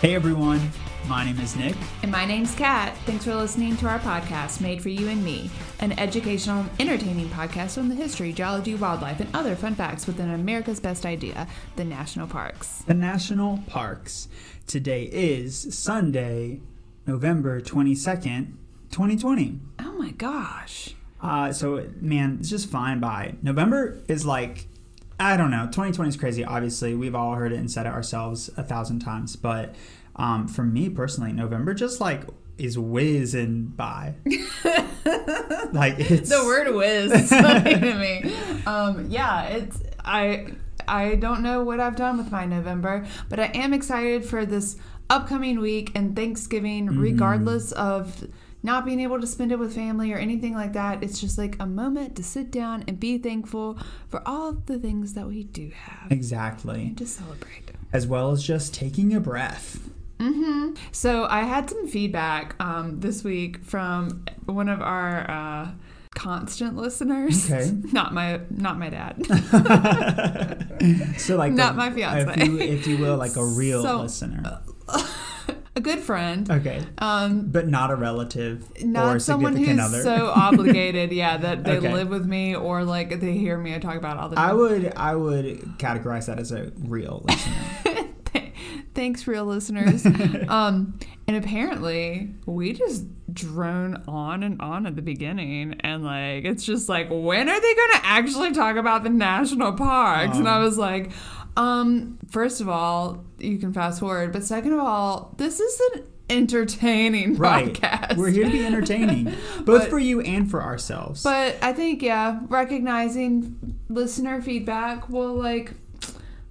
Hey everyone, my name is Nick. And my name's Kat. Thanks for listening to our podcast, Made for You and Me, an educational and entertaining podcast on the history, geology, wildlife, and other fun facts within America's best idea, the national parks. The national parks. Today is Sunday, November 22nd, 2020. Oh my gosh. Uh, so, man, it's just flying by. November is like, I don't know, 2020 is crazy. Obviously, we've all heard it and said it ourselves a thousand times. But um, for me personally, November just like is whizzing by. like it's The word whiz is funny to me. Um, yeah, it's I I don't know what I've done with my November, but I am excited for this upcoming week and Thanksgiving, regardless of not being able to spend it with family or anything like that. It's just like a moment to sit down and be thankful for all the things that we do have exactly and to celebrate. as well as just taking a breath. hmm So I had some feedback um, this week from one of our uh, constant listeners. Okay. not my not my dad. So like Not a- my fiance. if you, if you will, like a real So- listener. A good friend. Okay, Um, but not a relative or not someone who's other. so obligated, yeah, that they Okay. live with me or like they hear me talk about all the I would I would categorize that as a real listener. Thanks, real listeners. um, and apparently, we just drone on and on at the beginning, and like it's just like, when are they going to actually talk about the national parks? and I Um. was like, um, first of all, you can fast forward, but second of all, this is an entertaining right. podcast. We're here to be entertaining, both But- for you and for ourselves. But I think yeah, recognizing listener feedback will like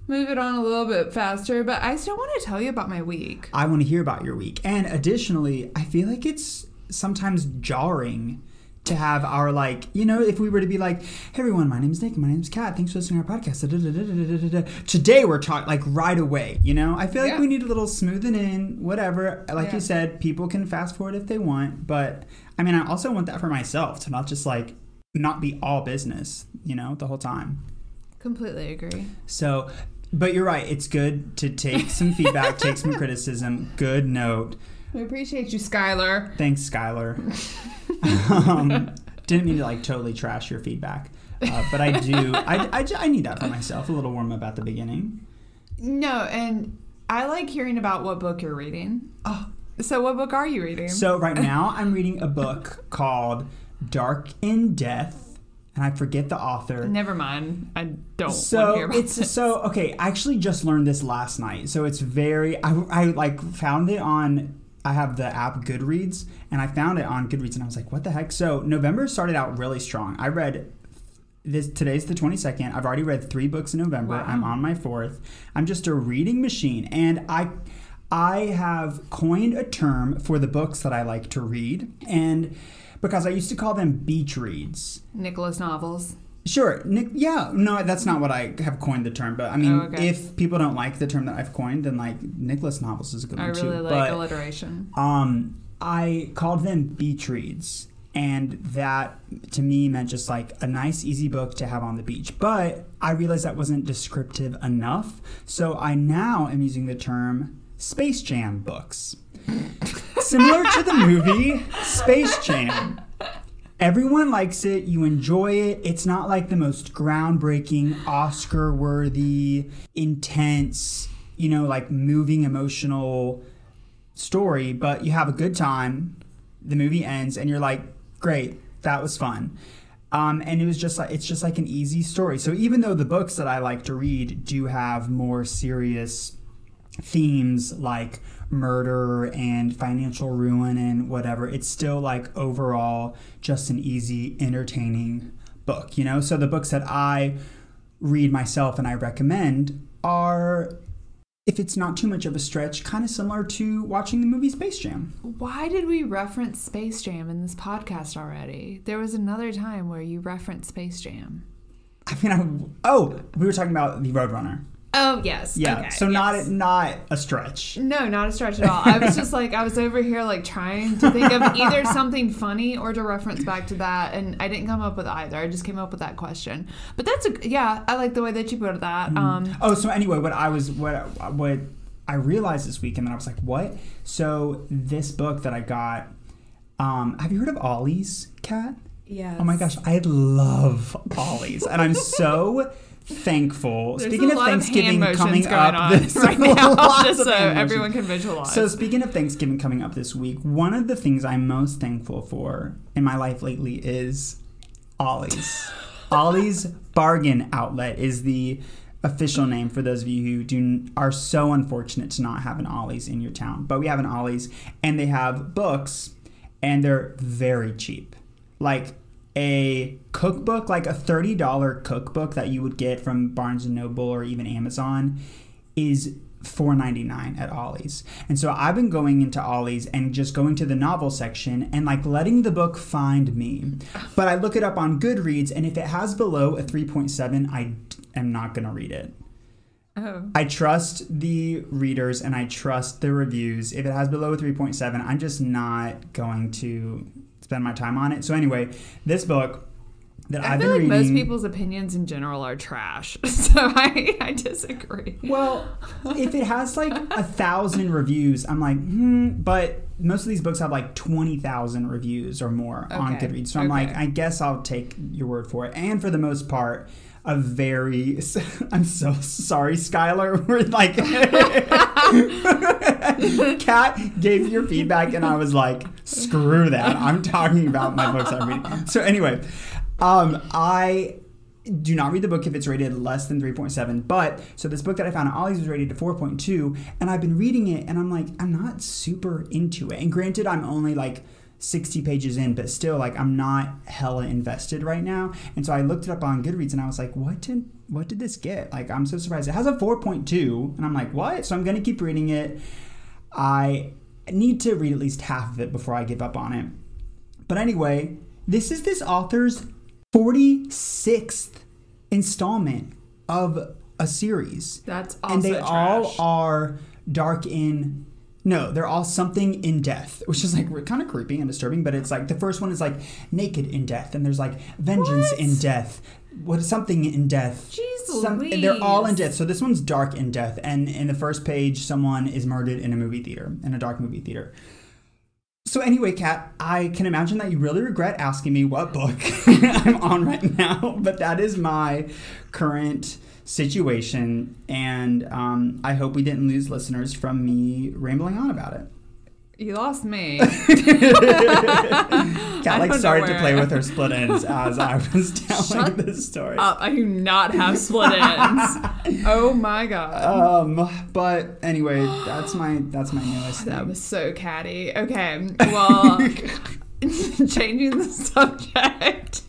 move it on a little bit faster. But I still want to tell you about my week. I want to hear about your week. And additionally, I feel like it's sometimes jarring to have our like, you know, if we were to be like, "Hey everyone, my name's Nick, my name's Kat. Thanks for listening to our podcast." Da-da-da-da-da-da-da. Today we're talking like right away, you know? I feel like Yeah. we need a little smoothing in, whatever. Like Yeah. you said, people can fast forward if they want, but I mean, I also want that for myself to not just like not be all business, you know, the whole time. Completely agree. So, but you're right. It's good to take some feedback, take some criticism. Good note. We appreciate you, Skylar. Thanks, Skylar. um, didn't mean to like totally trash your feedback, uh, but I do. I, I, I need that for myself. A little warm up at the beginning. No, and I like hearing about what book you're reading. Oh, So, what book are you reading? so right now I'm reading a book called Dark in Death, and I forget the author. Never mind. I don't So it's this. so okay. I actually just learned this last night. So it's very. I, I like found it on. I have the app Goodreads, and I found it on Goodreads, and I was like, "What the heck?" So November started out really strong. I read this. Today's the twenty second. I've already read three books in November. Wow. I'm on my fourth. I'm just a reading machine, and I. I have coined a term for the books that I like to read, and because I used to call them beach reads. Nicholas novels. Sure, Nick. Yeah, no, that's not what I have coined the term. But I mean, Oh, okay. if people don't like the term that I've coined, then like Nicholas novels is a good one. I one really too. like but alliteration. um, I called them beach reads, and that to me meant just like a nice, easy book to have on the beach. But I realized that wasn't descriptive enough, so I now am using the term Space Jam books, similar to the movie Space Jam. Everyone likes it. You enjoy it. It's not like the most groundbreaking, Oscar worthy, intense, you know, like moving emotional story, but you have a good time. The movie ends and you're like, great, that was fun. Um, and it was just like, it's just like an easy story. So even though the books that I like to read do have more serious themes like murder and financial ruin and whatever, it's still like overall just an easy, entertaining book, you know? So the books that I read myself and I recommend are, if it's not too much of a stretch, kind of similar to watching the movie Space Jam. Why did we reference Space Jam in this podcast already? There was another time where you referenced Space Jam. I mean, I, oh, we were talking about the Roadrunner. Oh yes. Yeah, Okay, so not yes. not a stretch. No, not a stretch at all. I was just like I was over here like trying to think of either something funny or to reference back to that, and I didn't come up with either. I just came up with that question. But that's a yeah. I like the way that you put that. Um, Oh, so anyway, what I was what what I realized this week, and then I was like, what? So this book that I got, um, have you heard of Ollie's Cat? Yeah. Oh my gosh, I love Ollie's, and I'm so thankful. There's speaking of Thanksgiving of coming up this right now, just so everyone can visualize. So speaking of Thanksgiving coming up this week, one of the things I'm most thankful for in my life lately is Ollie's. Ollie's Bargain Outlet is the official name for those of you who do are so unfortunate to not have an Ollie's in your town. But we have an Ollie's and they have books and they're very cheap. Like a cookbook, like a $30 cookbook that you would get from Barnes and Noble or even Amazon is $4.99 at Ollie's. And so I've been going into Ollie's and just going to the novel section and like letting the book find me. But I look it up on Goodreads and if it has below a 3.7, I am not going to read it. oh. I trust the readers and I trust the reviews. If it has below a 3.7, I'm just not going to spend my time on it. So anyway, this book that I have feel like been most reading people's opinions in general are trash. So I, I disagree. Well, if it has like a thousand reviews, I'm like, hmm. But most of these books have like twenty thousand reviews or more on Goodreads, so I'm like. I guess I'll take your word for it. And for the most part, a very, I'm so sorry, Skylar. We're like, Kat gave your feedback, and I was like, screw that. I'm talking about my books I'm reading. So anyway, um, I do not read the book if it's rated less than 3.7 but so this book that i found at ollie's was rated to 4.2 and i've been reading it and i'm like i'm not super into it and granted i'm only like 60 pages in but still like i'm not hella invested right now. And so i looked it up on goodreads and i was like what did what did this get? Like i'm so surprised. It has a 4.2 and i'm like what? So i'm gonna keep reading it. I need to read at least half of it before i give up on it. But anyway this is this author's 46th installment of a series. That's also and they all are dark in no, they're all something in death, which is like kind of creepy and disturbing. But it's like the first one is like naked in death, and there's like vengeance What? in death. What something in death? Jeez Some, and they're all in Louise. death. So this one's dark in death, and in the first page, someone is murdered in a movie theater, in a dark movie theater. So anyway, Kat, I can imagine that you really regret asking me what book I'm on right now, but that is my current situation, and um, I hope we didn't lose listeners from me rambling on about it. You lost me. Kat like started to play with her split ends as I was telling Shut this story. Up. I do not have split ends. oh my god. Um, but anyway, that's my that's my newest that thing. was so catty. Okay. Well, changing the subject.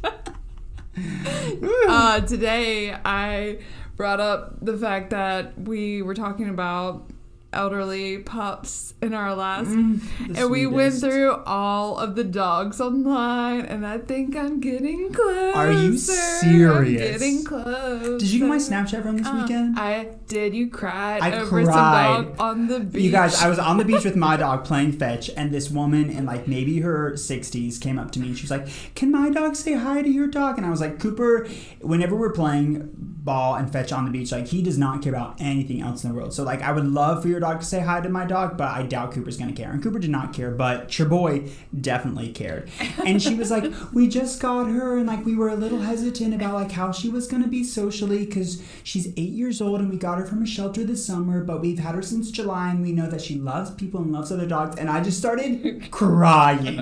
uh, today I brought up the fact that we were talking about elderly pups in our last Mm, and we went through all of the dogs online and I think I'm getting close. Are you serious? getting close. Did you get my Snapchat from this Uh, weekend? I did. You cried I over cried. some dog on the beach. You guys, I was on the beach with my dog playing fetch, and this woman in like maybe her 60s came up to me and she was like, Can my dog say hi to your dog? And I was like, Cooper, whenever we're playing ball and fetch on the beach, like he does not care about anything else in the world. So, like, I would love for your dog to say hi to my dog, but I doubt Cooper's gonna care. And Cooper did not care, but your boy definitely cared. And she was like, We just got her, and like we were a little hesitant about like how she was gonna be socially because she's eight years old and we got her from a shelter this summer, but we've had her since July and we know that she loves people and loves other dogs. And I just started crying.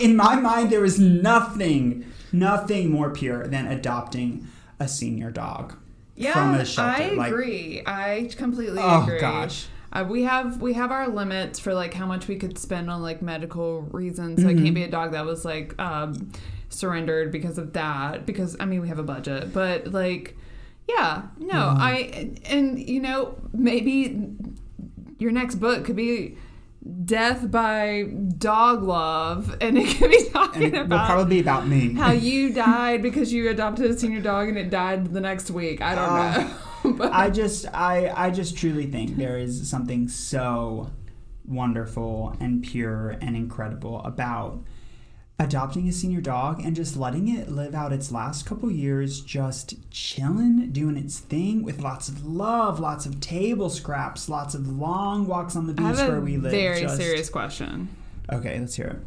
In my mind, there was nothing, nothing more pure than adopting a senior dog yeah, from a shelter. I Like- agree. I completely Oh, agree. Oh gosh. Uh, we have we have our limits for like how much we could spend on like medical reasons. So it Mm-hmm. can't be a dog that was like um, surrendered because of that. Because I mean we have a budget, but like yeah, no, Mm-hmm. I and you know maybe your next book could be death by dog love, and it could be and talking it will about probably be about me. how you died because you adopted a senior dog and it died the next week. I don't Uh, know. but I just I I just truly think there is something so wonderful and pure and incredible about adopting a senior dog and just letting it live out its last couple years just chilling doing its thing with lots of love lots of table scraps lots of long walks on the beach where we live very just- serious question. okay let's hear it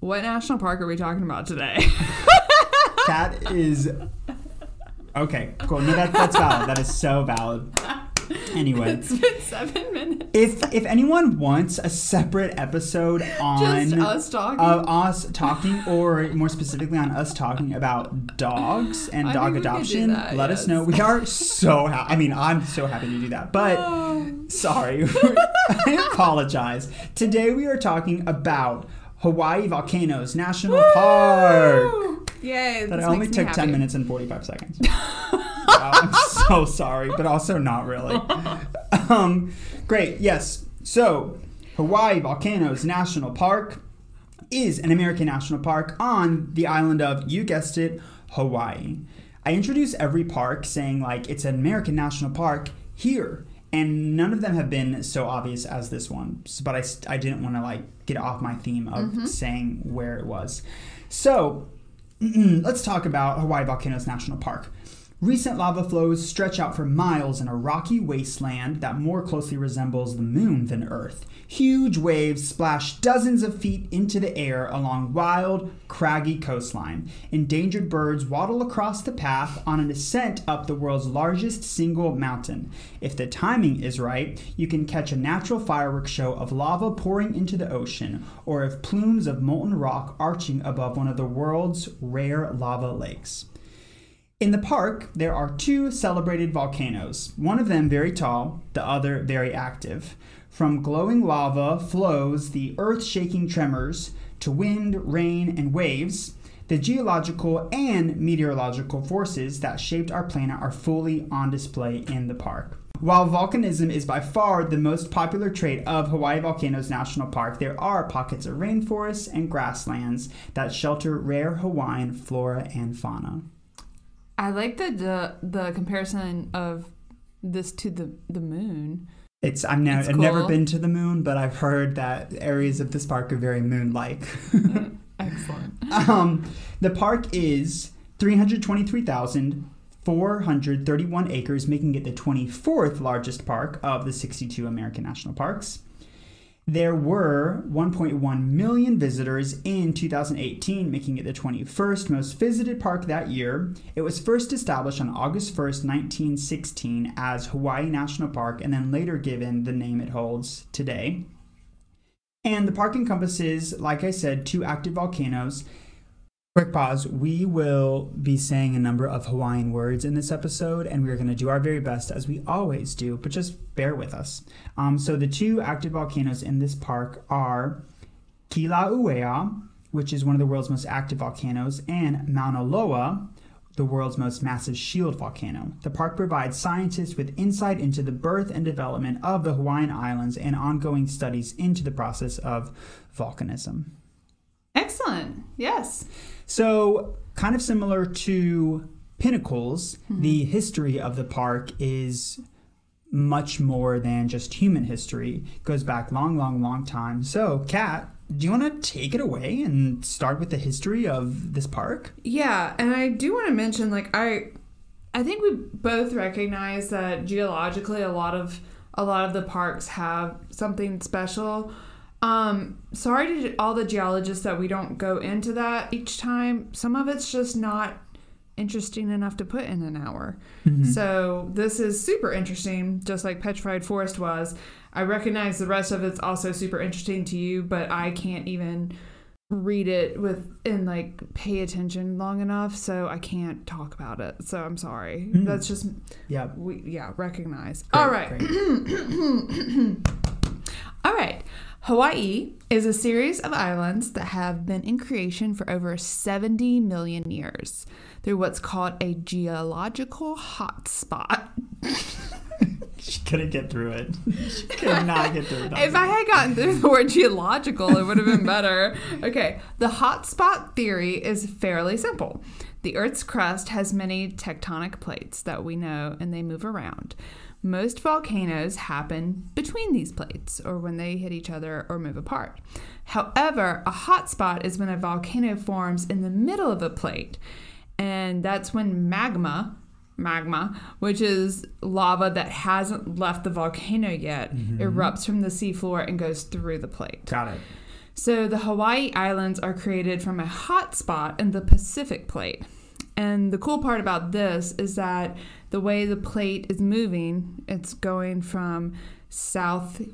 What national park are we talking about today? that is okay cool no that, that's valid that is so valid anyway it's been seven minutes. if if anyone wants a separate episode on Just us talking. of us talking, or more specifically on us talking about dogs and I dog adoption, that, let us know. We are so happy. I mean, I'm so happy to do that. But Oh. sorry, I apologize. Today we are talking about Hawaii Volcanoes National Park. Yay! That this only took 10 minutes and 45 seconds. Wow, I'm so sorry, but also not really. Um, great, yes. So, Hawaii Volcanoes National Park is an American national park on the island of, you guessed it, Hawaii. I introduce every park saying, like, it's an American national park here. And none of them have been so obvious as this one. But I, I didn't want to, like, get off my theme of saying where it was. So, let's talk about Hawaii Volcanoes National Park. Recent lava flows stretch out for miles in a rocky wasteland that more closely resembles the moon than Earth. Huge waves splash dozens of feet into the air along wild, craggy coastline. Endangered birds waddle across the path on an ascent up the world's largest single mountain. If the timing is right, you can catch a natural fireworks show of lava pouring into the ocean, or of plumes of molten rock arching above one of the world's rare lava lakes. In the park, there are two celebrated volcanoes, one of them very tall, the other very active. From glowing lava flows the earth shaking tremors to wind, rain, and waves. The geological and meteorological forces that shaped our planet are fully on display in the park. While volcanism is by far the most popular trait of Hawaii Volcanoes National Park, there are pockets of rainforests and grasslands that shelter rare Hawaiian flora and fauna. I like the, the the comparison of this to the the moon. It's I'm ne- It's I've never been to the moon, but I've heard that areas of this park are very moon-like. Excellent. um, the park is 323,431 acres, making it the 24th largest park of the 62 American national parks. There were 1.1 million visitors in 2018, making it the 21st most visited park that year. It was first established on August 1st, 1916, as Hawaii National Park, and then later given the name it holds today. And the park encompasses, like I said, two active volcanoes. Quick pause. We will be saying a number of Hawaiian words in this episode, and we're going to do our very best, as we always do, but just bear with us. Um, so, the two active volcanoes in this park are Kilauea, which is one of the world's most active volcanoes, and Mauna Loa, the world's most massive shield volcano. The park provides scientists with insight into the birth and development of the Hawaiian Islands and ongoing studies into the process of volcanism. Excellent. Yes. So, kind of similar to Pinnacles, hmm. the history of the park is much more than just human history. It goes back long, long, long time. So, Kat, do you want to take it away and start with the history of this park? Yeah, and I do want to mention like I I think we both recognize that geologically a lot of a lot of the parks have something special. Um sorry to all the geologists that we don't go into that each time. Some of it's just not interesting enough to put in an hour. So this is super interesting, just like Petrified Forest was. I recognize the rest of it's also super interesting to you, but I can't even read it with and like pay attention long enough, so I can't talk about it. So I'm sorry. Mm. That's just Yeah. we yeah recognize. Great, All right. All right. Hawaii is a series of islands that have been in creation for over 70 million years through what's called a geological hotspot. She couldn't get through it. She could not get through it. If I had gotten through the word geological, it would have been better. Okay, the hotspot theory is fairly simple. The Earth's crust has many tectonic plates that we know and they move around. Most volcanoes happen between these plates or when they hit each other or move apart. However, a hotspot is when a volcano forms in the middle of a plate, and that's when magma magma, which is lava that hasn't left the volcano yet, Mm-hmm. erupts from the seafloor and goes through the plate. Got it. So the Hawaii Islands are created from a hot spot in the Pacific plate. And the cool part about this is that the way the plate is moving, it's going from southeast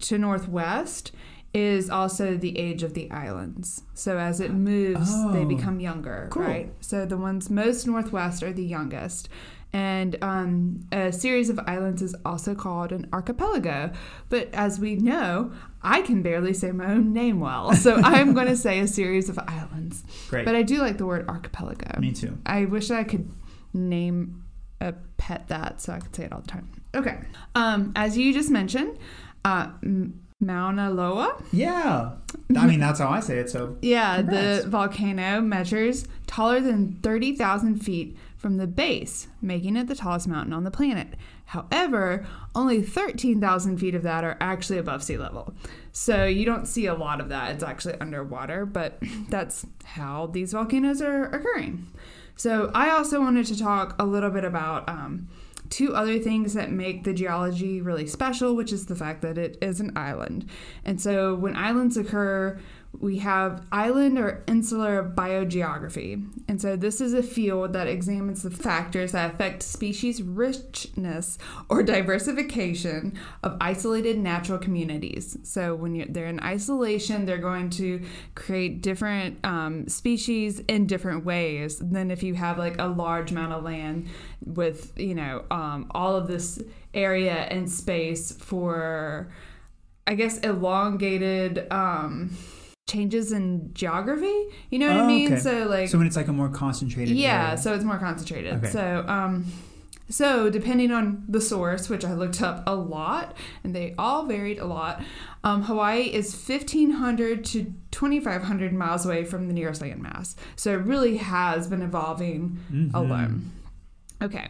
to northwest is also the age of the islands. So as it moves, they Oh, become younger, cool. right? So the ones most northwest are the youngest. And um, a series of islands is also called an archipelago. But as we know, I can barely say my own name well. So I'm going to say a series of islands. Great. But I do like the word archipelago. Me too. I wish I could name a pet that so I could say it all the time. Okay. Um, as you just mentioned, uh, M- Mauna Loa. Yeah. I mean, that's how I say it. So Yeah, Congrats. the volcano measures taller than 30,000 feet from the base, making it the tallest mountain on the planet. However, only 13,000 feet of that are actually above sea level. So you don't see a lot of that. It's actually underwater, but that's how these volcanoes are occurring. So I also wanted to talk a little bit about um, two other things that make the geology really special, which is the fact that it is an island. And so when islands occur, we have island or insular biogeography. And so this is a field that examines the factors that affect species richness or diversification of isolated natural communities. So when they're in isolation, they're going to create different um, species in different ways than if you have like a large amount of land with, you know, um, all of this area and space for, I guess, elongated. Um, changes in geography you know what i Oh, mean okay. so like so when it's like a more concentrated. yeah, area. so it's more concentrated. Okay. So, um, so depending on the source, which I looked up a lot, and they all varied a lot, um, Hawaii is fifteen hundred to twenty five hundred miles away from the nearest landmass. So it really has been evolving Mhm. alone. Okay,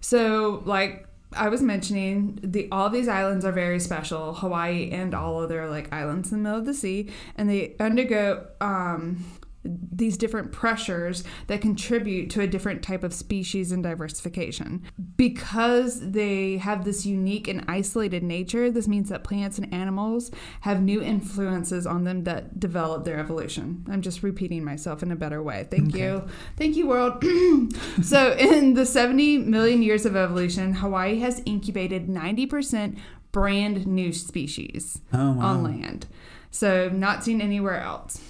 so like I was mentioning, the all these islands are very special. Hawaii and all other like islands in the middle of the sea, and they undergo um, these different pressures that contribute to a different type of species and diversification. Because they have this unique and isolated nature, this means that plants and animals have new influences on them that develop their evolution. I'm just repeating myself in a better way. Thank Okay. you. Thank you, world. so, in the 70 million years of evolution, Hawaii has incubated 90% brand new species Oh wow. on land. So not seen anywhere else.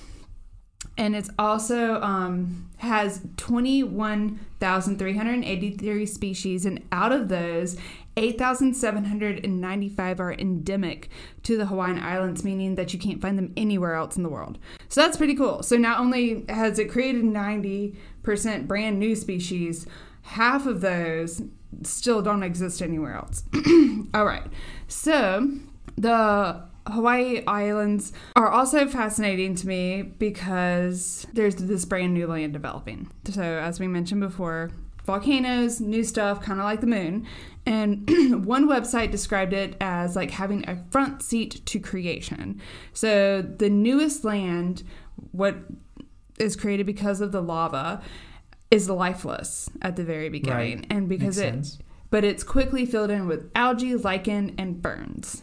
And it's also um, has 21,383 species, and out of those, 8,795 are endemic to the Hawaiian Islands, meaning that you can't find them anywhere else in the world. So that's pretty cool. So not only has it created 90% brand new species, half of those still don't exist anywhere else. All right. So the Hawaii Islands are also fascinating to me because there's this brand new land developing. So, as we mentioned before, volcanoes, new stuff, kind of like the moon. And one website described it as like having a front seat to creation. So, the newest land, what is created because of the lava, is lifeless at the very beginning. Right. And because Makes it sense. but it's quickly filled in with algae, lichen, and ferns.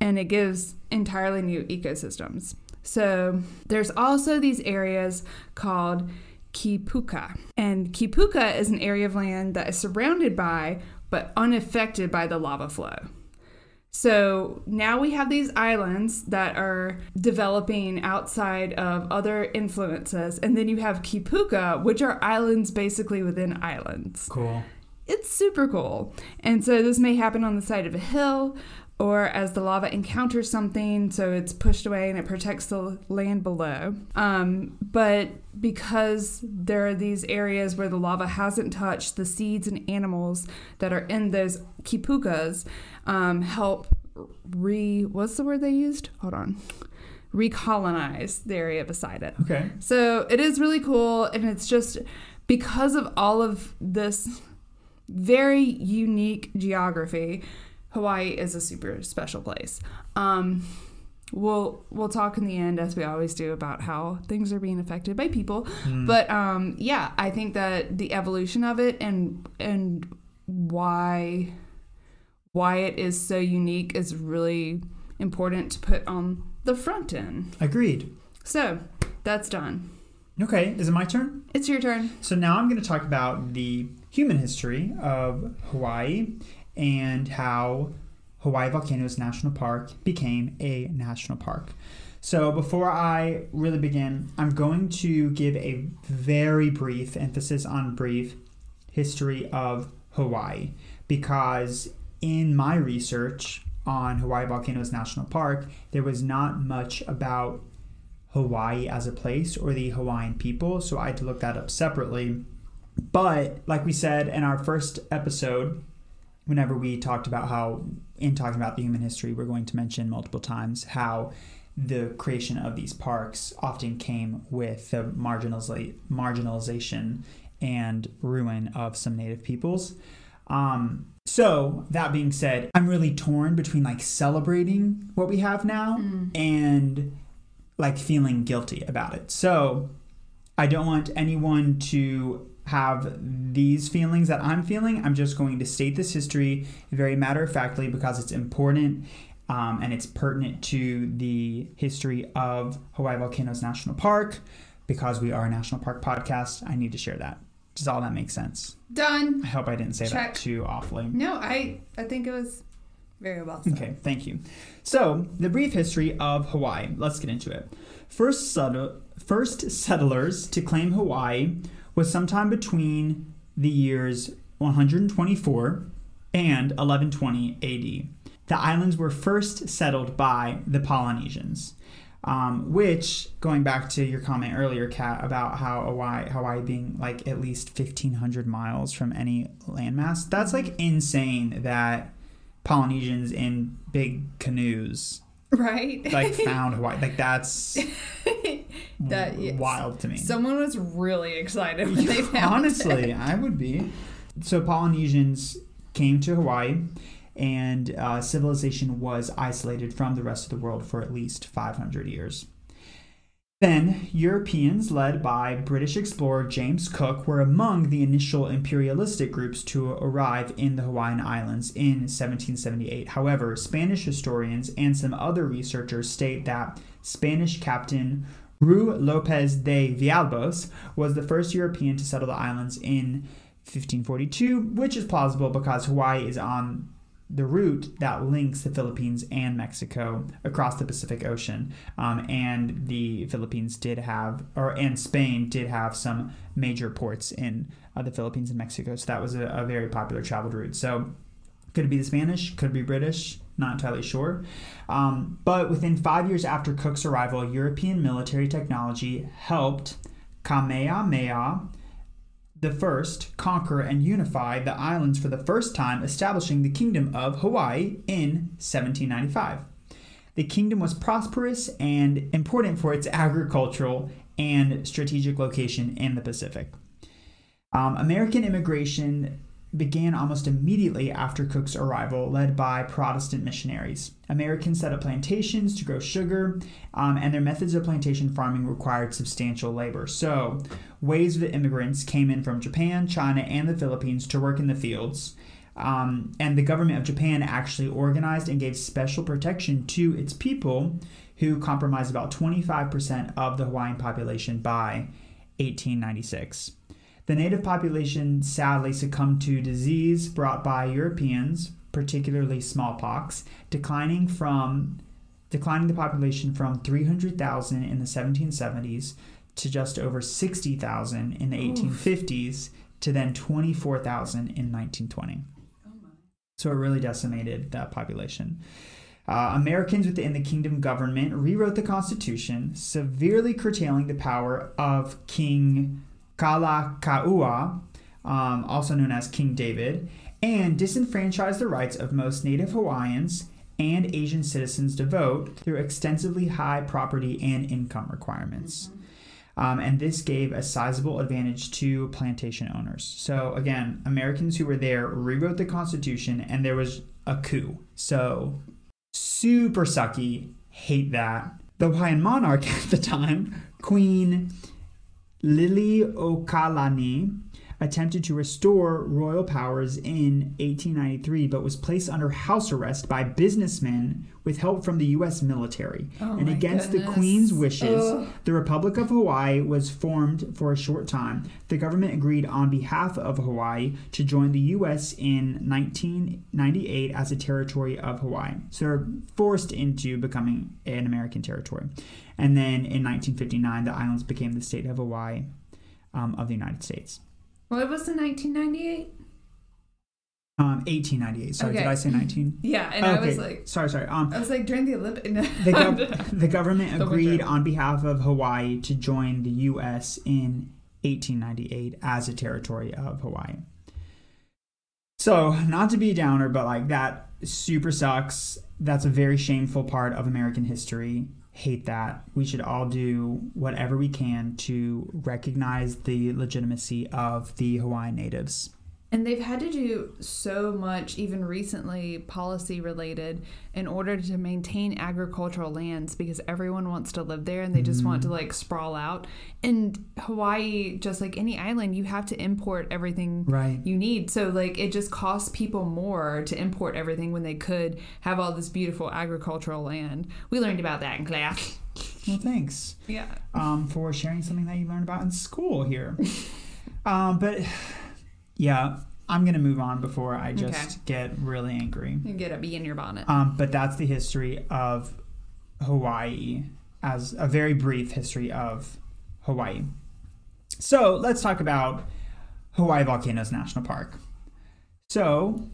And it gives entirely new ecosystems. So there's also these areas called Kipuka. And Kipuka is an area of land that is surrounded by but unaffected by the lava flow. So now we have these islands that are developing outside of other influences. And then you have Kipuka, which are islands basically within islands Cool. it's super cool. And so this may happen on the side of a hill or as the lava encounters something, so it's pushed away and it protects the land below. Um, but because there are these areas where the lava hasn't touched, the seeds and animals that are in those kipukas um, help re. What's the word they used? Hold on. Recolonize the area beside it. Okay. So it is really cool, and it's just because of all of this very unique geography. Hawaii is a super special place. Um, we'll we'll talk in the end as we always do about how things are being affected by people. Mm. But um, yeah, I think that the evolution of it and and why why it is so unique is really important to put on the front end. Agreed. So that's done. Okay, is it my turn? It's your turn. So now I'm going to talk about the human history of Hawaii and how Hawaii Volcanoes National Park became a national park. So before I really begin, I'm going to give a very brief emphasis on brief history of Hawaii because in my research on Hawaii Volcanoes National Park, there was not much about Hawaii as a place or the Hawaiian people, so I had to look that up separately. But like we said in our first episode, whenever we talked about how, in talking about the human history, we're going to mention multiple times how the creation of these parks often came with the marginaliza- marginalization and ruin of some native peoples. Um, so that being said, I'm really torn between like celebrating what we have now and like feeling guilty about it. So I don't want anyone to have these feelings that I'm feeling. I'm just going to state this history very matter of factly because it's important um, and it's pertinent to the history of Hawaii Volcanoes National Park. Because we are a national park podcast, I need to share that. Does all that make sense? Done. I hope I didn't say Check. that too awfully. No, I I think it was very well said. Okay, thank you. So, the brief history of Hawaii. Let's get into it. First, first settlers to claim Hawaii was sometime between the years 124 and 1120 AD. The islands were first settled by the Polynesians. Um, which, going back to your comment earlier, Kat, about how Hawaii, Hawaii being like at least 1,500 miles from any landmass, that's like insane that Polynesians in big canoes Right? like found Hawaii. Like that's That- wild to me. Someone was really excited when they found Honestly, it. I would be. So Polynesians came to Hawaii, and uh, civilization was isolated from the rest of the world for at least 500 years. Then, Europeans, led by British explorer James Cook, were among the initial imperialistic groups to arrive in the Hawaiian Islands in 1778. However, Spanish historians and some other researchers state that Spanish captain Ruy Lopez de Villalobos was the first European to settle the islands in 1542, which is plausible because Hawaii is on the route that links the Philippines and Mexico across the Pacific Ocean. Um, and the Philippines did have, or and Spain did have some major ports in uh, the Philippines and Mexico. So that was a, a very popular traveled route. So could it be the Spanish? Could it be British? Not entirely sure. Um, but within five years after Cook's arrival, European military technology helped Kamehameha the first conquer and unify the islands for the first time, establishing the Kingdom of Hawaii in 1795. The kingdom was prosperous and important for its agricultural and strategic location in the Pacific. Um, American immigration began almost immediately after Cook's arrival, led by Protestant missionaries. Americans set up plantations to grow sugar, um, and their methods of plantation farming required substantial labor. So, waves of immigrants came in from Japan, China, and the Philippines to work in the fields. Um, and the government of Japan actually organized and gave special protection to its people, who comprised about 25% of the Hawaiian population by 1896. The native population sadly succumbed to disease brought by Europeans, particularly smallpox, declining from declining the population from 300,000 in the 1770s to just over 60,000 in the 1850s to then 24,000 in 1920. So it really decimated that population. Uh, Americans within the kingdom government rewrote the Constitution, severely curtailing the power of King Kalakaua, um, also known as King David, and disenfranchised the rights of most Native Hawaiians and Asian citizens to vote through extensively high property and income requirements. Um, and this gave a sizable advantage to plantation owners. So, again, Americans who were there rewrote the Constitution and there was a coup. So, super sucky. Hate that. The Hawaiian monarch at the time, Queen Liliuokalani, attempted to restore royal powers in 1893 but was placed under house arrest by businessmen with help from the US military. Oh and against the queen's wishes, Ugh. the Republic of Hawaii was formed for a short time. The government agreed on behalf of Hawaii to join the US in 1998 as a territory of Hawaii. So they're forced into becoming an American territory. And then in 1959, the islands became the state of Hawaii um, of the United States. What was in 1998? Um, 1898. Sorry, did I say 19? Yeah, and okay. I was like, sorry, sorry. Um, I was like during the Olympic. the, gov- the government agreed on behalf of Hawaii to join the U.S. in 1898 as a territory of Hawaii. So, not to be a downer, but like that super sucks. That's a very shameful part of American history. Hate that. We should all do whatever we can to recognize the legitimacy of the Hawaiian natives. And they've had to do so much, even recently, policy related, in order to maintain agricultural lands because everyone wants to live there and they just want to like sprawl out. And Hawaii, just like any island, you have to import everything Right. you need. So, like, it just costs people more to import everything when they could have all this beautiful agricultural land. We learned about that in class. Well, thanks. Yeah. um, for sharing something that you learned about in school here. um, but yeah, I'm gonna move on before I just Okay. get really angry. You get a bee in your bonnet. Um, but that's the history of Hawaii as a very brief history of Hawaii. So let's talk about Hawaii Volcanoes National Park. So,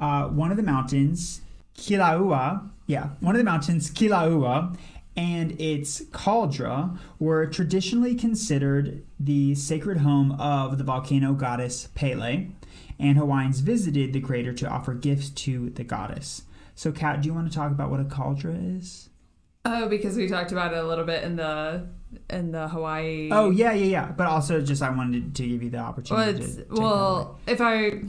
uh, one of the mountains, Kilauea, yeah, one of the mountains, Kilauea, and its caldera were traditionally considered the sacred home of the volcano goddess Pele, and Hawaiians visited the crater to offer gifts to the goddess. So, Kat, do you want to talk about what a caldera is? Oh, because we talked about it a little bit in the in the Hawaii. Oh, yeah, yeah, yeah. But also, just I wanted to give you the opportunity. it's, to, to well, if I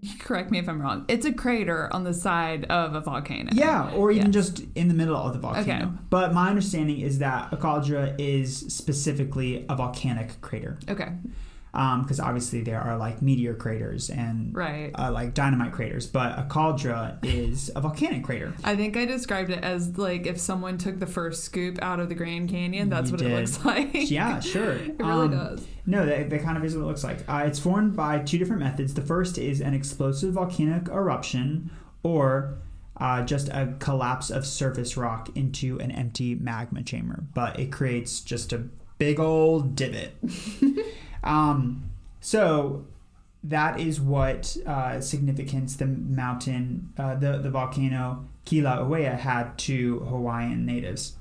correct me if I'm wrong, it's a crater on the side of a volcano. Yeah, or even Yeah. just in the middle of the volcano. Okay. But my understanding is that a caldera is specifically a volcanic crater. Okay. Because obviously there are like meteor craters and Right. uh, like dynamite craters, but a caldera is a volcanic crater. I think I described it as like if someone took the first scoop out of the Grand Canyon, that's You what did. it looks like. Yeah, sure. it really Um, does. No, that, that kind of is what it looks like. Uh, it's formed by two different methods. The first is an explosive volcanic eruption, or uh, just a collapse of surface rock into an empty magma chamber. But it creates just a big old divot. um, so that is what uh, significance the mountain, uh, the the volcano Kilauea had to Hawaiian natives.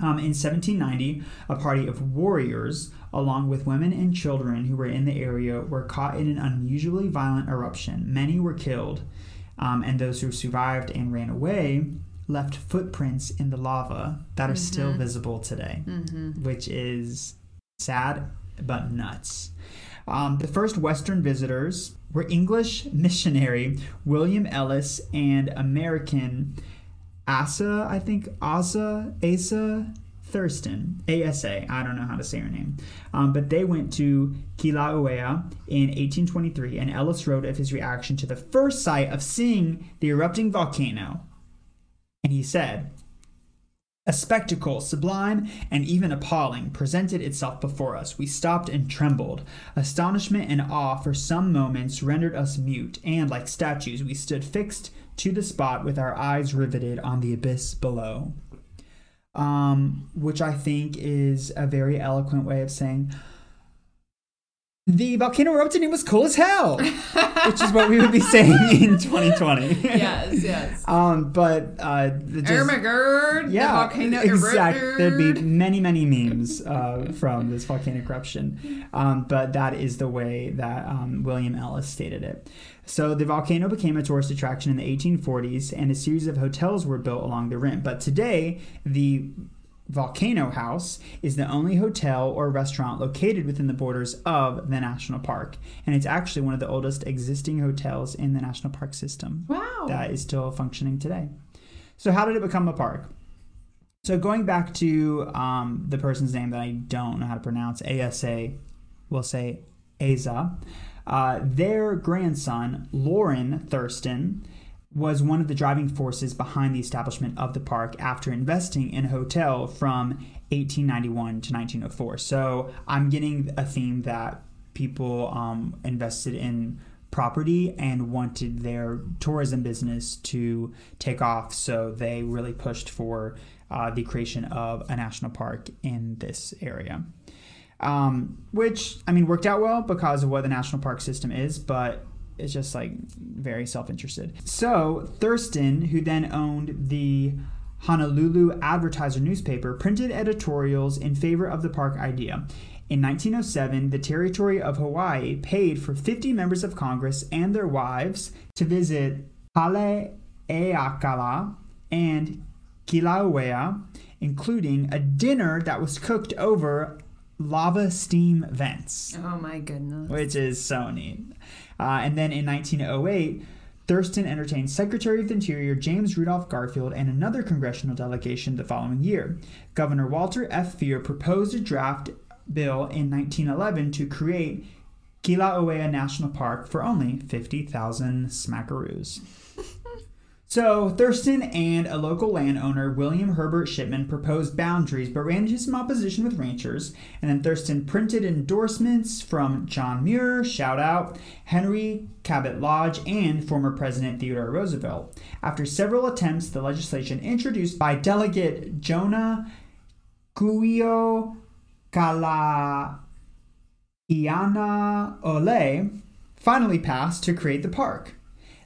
Um, in 1790, a party of warriors, along with women and children who were in the area, were caught in an unusually violent eruption. Many were killed, um, and those who survived and ran away left footprints in the lava that are still Mhm. visible today, Mm-hmm. which is sad but nuts. Um, the first Western visitors were English missionary William Ellis and American Asa, I think Asa, Asa Thurston, ASA. I don't know how to say her name. Um, but they went to Kilauea in 1823, and Ellis wrote of his reaction to the first sight of seeing the erupting volcano. And he said, a spectacle sublime and even appalling presented itself before us. We stopped and trembled. Astonishment and awe for some moments rendered us mute, and like statues, we stood fixed to the spot with our eyes riveted on the abyss below. Um, which I think is a very eloquent way of saying the volcano erupted and it was cool as hell, which is what we would be saying in 2020. Yes, yes. Um, but uh, the just- oh my god! yeah, the volcano exactly. erupted. There'd be many, many memes uh, from this volcanic eruption, um, but that is the way that um, William Ellis stated it. So the volcano became a tourist attraction in the 1840s, and a series of hotels were built along the rim. But today, the Volcano House is the only hotel or restaurant located within the borders of the national park. And it's actually one of the oldest existing hotels in the national park system Wow. that is still functioning today. So, how did it become a park? So, going back to um, the person's name that I don't know how to pronounce, ASA, we'll say Asa, uh, their grandson, Lorrin Thurston, was one of the driving forces behind the establishment of the park after investing in a hotel from 1891 to 1904. So, I'm getting a theme that people um, invested in property and wanted their tourism business to take off. So they really pushed for uh, the creation of a national park in this area. Um, which, I mean, worked out well because of what the national park system is, but it's just like very self interested. So Thurston, who then owned the Honolulu Advertiser newspaper, printed editorials in favor of the park idea. In 1907, the territory of Hawaii paid for 50 members of Congress and their wives to visit Haleakala and Kilauea, including a dinner that was cooked over lava steam vents oh my goodness. which is so neat. Uh, and then in 1908, Thurston entertained Secretary of the Interior James Rudolph Garfield and another congressional delegation the following year. Governor Walter F. Frear proposed a draft bill in 1911 to create Kilauea National Park for only 50,000 smackaroos. So, Thurston and a local landowner, William Herbert Shipman, proposed boundaries but ran into some opposition with ranchers. And then Thurston printed endorsements from John Muir, shout out, Henry Cabot Lodge, and former President Theodore Roosevelt. After several attempts, the legislation introduced by Delegate Jonah Kuio Kalaiana Ole finally passed to create the park.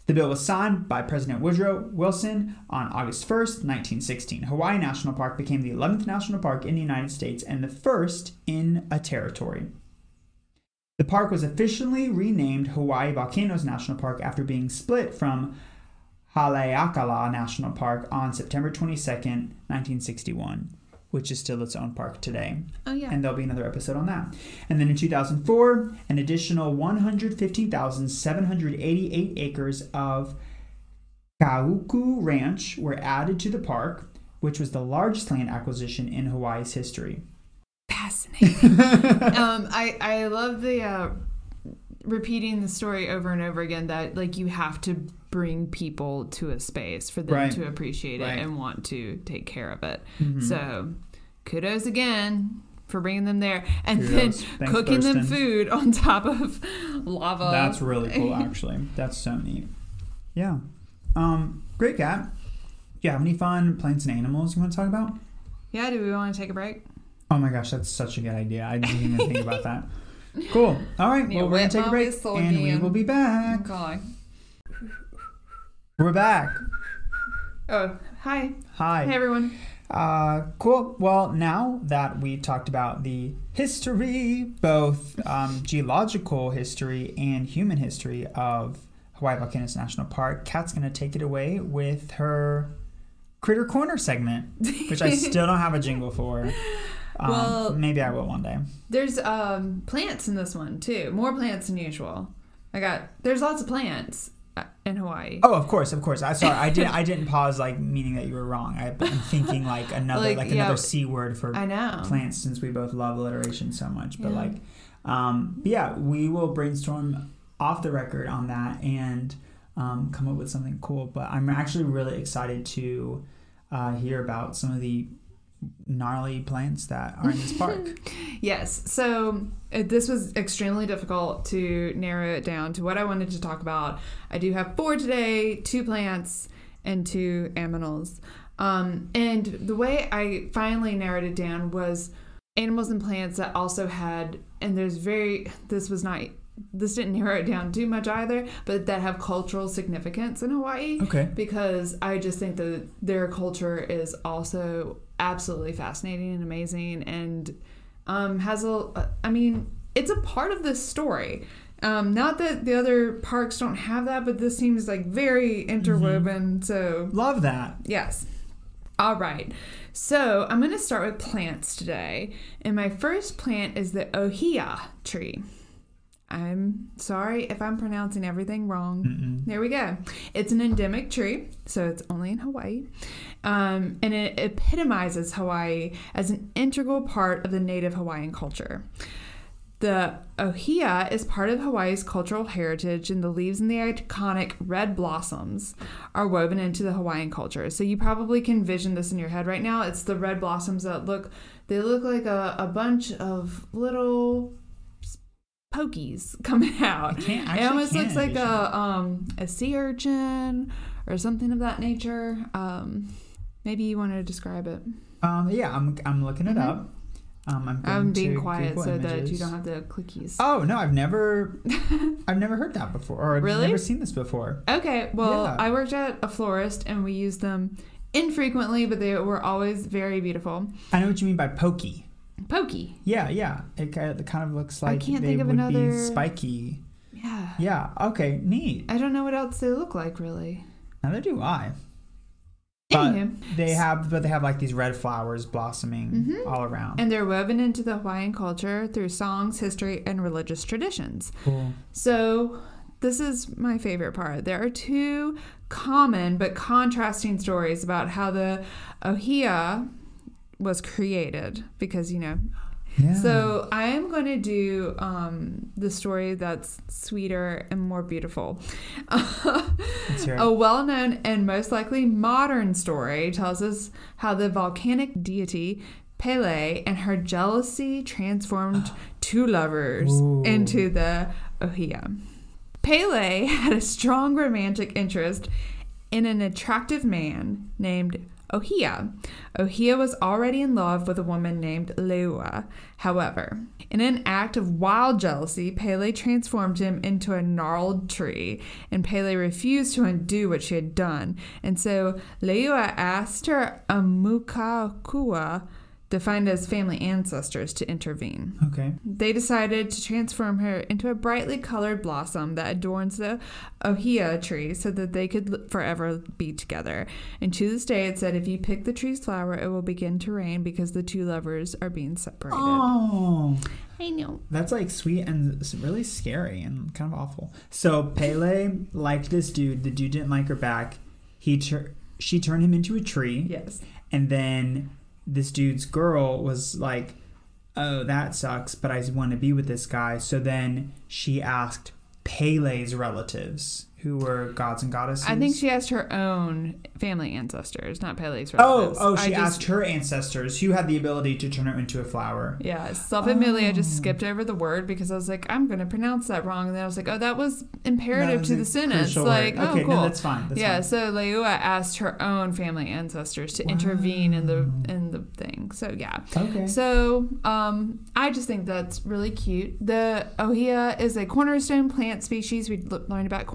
The bill was signed by President Woodrow Wilson on August 1st, 1916. Hawaii National Park became the 11th national park in the United States and the first in a territory. The park was officially renamed Hawaii Volcanoes National Park after being split from Haleakala National Park on September 22nd, 1961, which is still its own park today Oh yeah. and there'll be another episode on that. And then in 2004, an additional 115,788 acres of Kahuku Ranch were added to the park, which was the largest land acquisition in Hawaii's history. Fascinating. um, I I love the uh, repeating the story over and over again that like you have to bring people to a space for them Right. to appreciate it Right. and want to take care of it. Mhm. So kudos again for bringing them there and Kudos. then Thanks, cooking them food on top of lava. That's really cool, actually. That's so neat. Yeah. Um, great cat. Do you have any fun plants and animals you want to talk about? Yeah, do we want to take a break? Oh my gosh, that's such a good idea. I didn't even think about that. Cool. All right. Well, we're going to take a break and we will be back. Okay. We're back. Oh, hi. Hi. Hey everyone. Uh, cool. Well, now that we talked about the history, both um, geological history and human history of Hawaii Volcanoes National Park, Kat's going to take it away with her Critter Corner segment, which I still don't have a jingle for. Um, Well- maybe I will one day. There's um plants in this one too. More plants than usual. I got there's lots of plants in Hawaii. Oh, of course, of course. I sorry, I didn't. I didn't pause like meaning that you were wrong. I, I'm thinking like another Like, like, yeah, another c word for I know. plants since we both love alliteration so much. But Yeah. like, um, but yeah, we will brainstorm off the record on that and um, come up with something cool. But I'm actually really excited to uh, hear about some of the gnarly plants that are in this park. Yes. So uh, this was extremely difficult to narrow it down to what I wanted to talk about. I do have four today: two plants and two aminals. Um, and the way I finally narrowed it down was animals and plants that also had, and there's very. This was not. This didn't narrow it down too much either, but that have cultural significance in Hawaii okay. because I just think that their culture is also absolutely fascinating and amazing and um, has a, I mean, it's a part of this story. Um, not that the other parks don't have that, but this seems like very interwoven. So, Love that. yes. All right. So I'm going to start with plants today. And my first plant is the ohia tree. I'm sorry if I'm pronouncing everything wrong. Mm-mm. There we go. It's an endemic tree, so it's only in Hawaii. Um, and it epitomizes Hawaii as an integral part of the native Hawaiian culture. The ohia is part of Hawaii's cultural heritage, and the leaves and the iconic red blossoms are woven into the Hawaiian culture. So you probably can vision this in your head right now. It's the red blossoms that look they look like a, a bunch of little pokies coming out. I can't- I it almost looks like a um a sea urchin or something of that nature. Um, maybe you want to describe it. Um, yeah, I'm I'm looking it Mhm. up. Um, I'm, I'm being quiet Google so that you don't have the clickies. Oh no, I've never, I've never heard that before, or I've Really? never seen this before. Okay, well, Yeah. I worked at a florist and we used them infrequently, but they were always very beautiful. I know what you mean by pokey. Pokey. Yeah, yeah. It, it kind of looks like I can't they think of would another- be spiky. Yeah. Yeah. Okay. Neat. I don't know what else they look like really. Neither do I. But Anywho, they have, but they have like these red flowers blossoming Mhm. all around. and they're woven into the Hawaiian culture through songs, history, and religious traditions. cool. So, this is my favorite part. There are two common but contrasting stories about how the ohia was created because, you know, Yeah. So I am going to do um, the story that's sweeter and more beautiful. Let's hear it. A well known and most likely modern story tells us how the volcanic deity Pele and her jealousy transformed two lovers Ooh. into the Ohia. Pele had a strong romantic interest in an attractive man named Ohia. Ohia was already in love with a woman named Leua. However, in an act of wild jealousy, Pele transformed him into a gnarled tree, and Pele refused to undo what she had done. And so Leua asked her Amukakua, defined as family ancestors, to intervene. okay. They decided to transform her into a brightly colored blossom that adorns the ohia tree so that they could forever be together. And to this day, it said if you pick the tree's flower, it will begin to rain because the two lovers are being separated. Oh, I know. that's like sweet and really scary and kind of awful. So Pele liked this dude. The dude didn't like her back. He tur- she turned him into a tree. Yes. And then this dude's girl was like, "Oh, that sucks, but I want to be with this guy." So then she asked Pele's relatives, who were gods and goddesses. I think she asked her own family ancestors, not Pele's Oh, relatives. oh, I she just- asked her ancestors, who had the ability to turn her into a flower. Yeah, self-admittedly, I just Oh. skipped over the word because I was like, I'm going to pronounce that wrong, and then I was like, oh, that was imperative That to the sentence. Like, word. oh, okay, cool. no, that's fine. That's yeah, fine. so Leua asked her own family ancestors to intervene in the in the thing. So yeah. Okay. So um, I just think that's really cute. The ohia is a cornerstone plant species. We learned about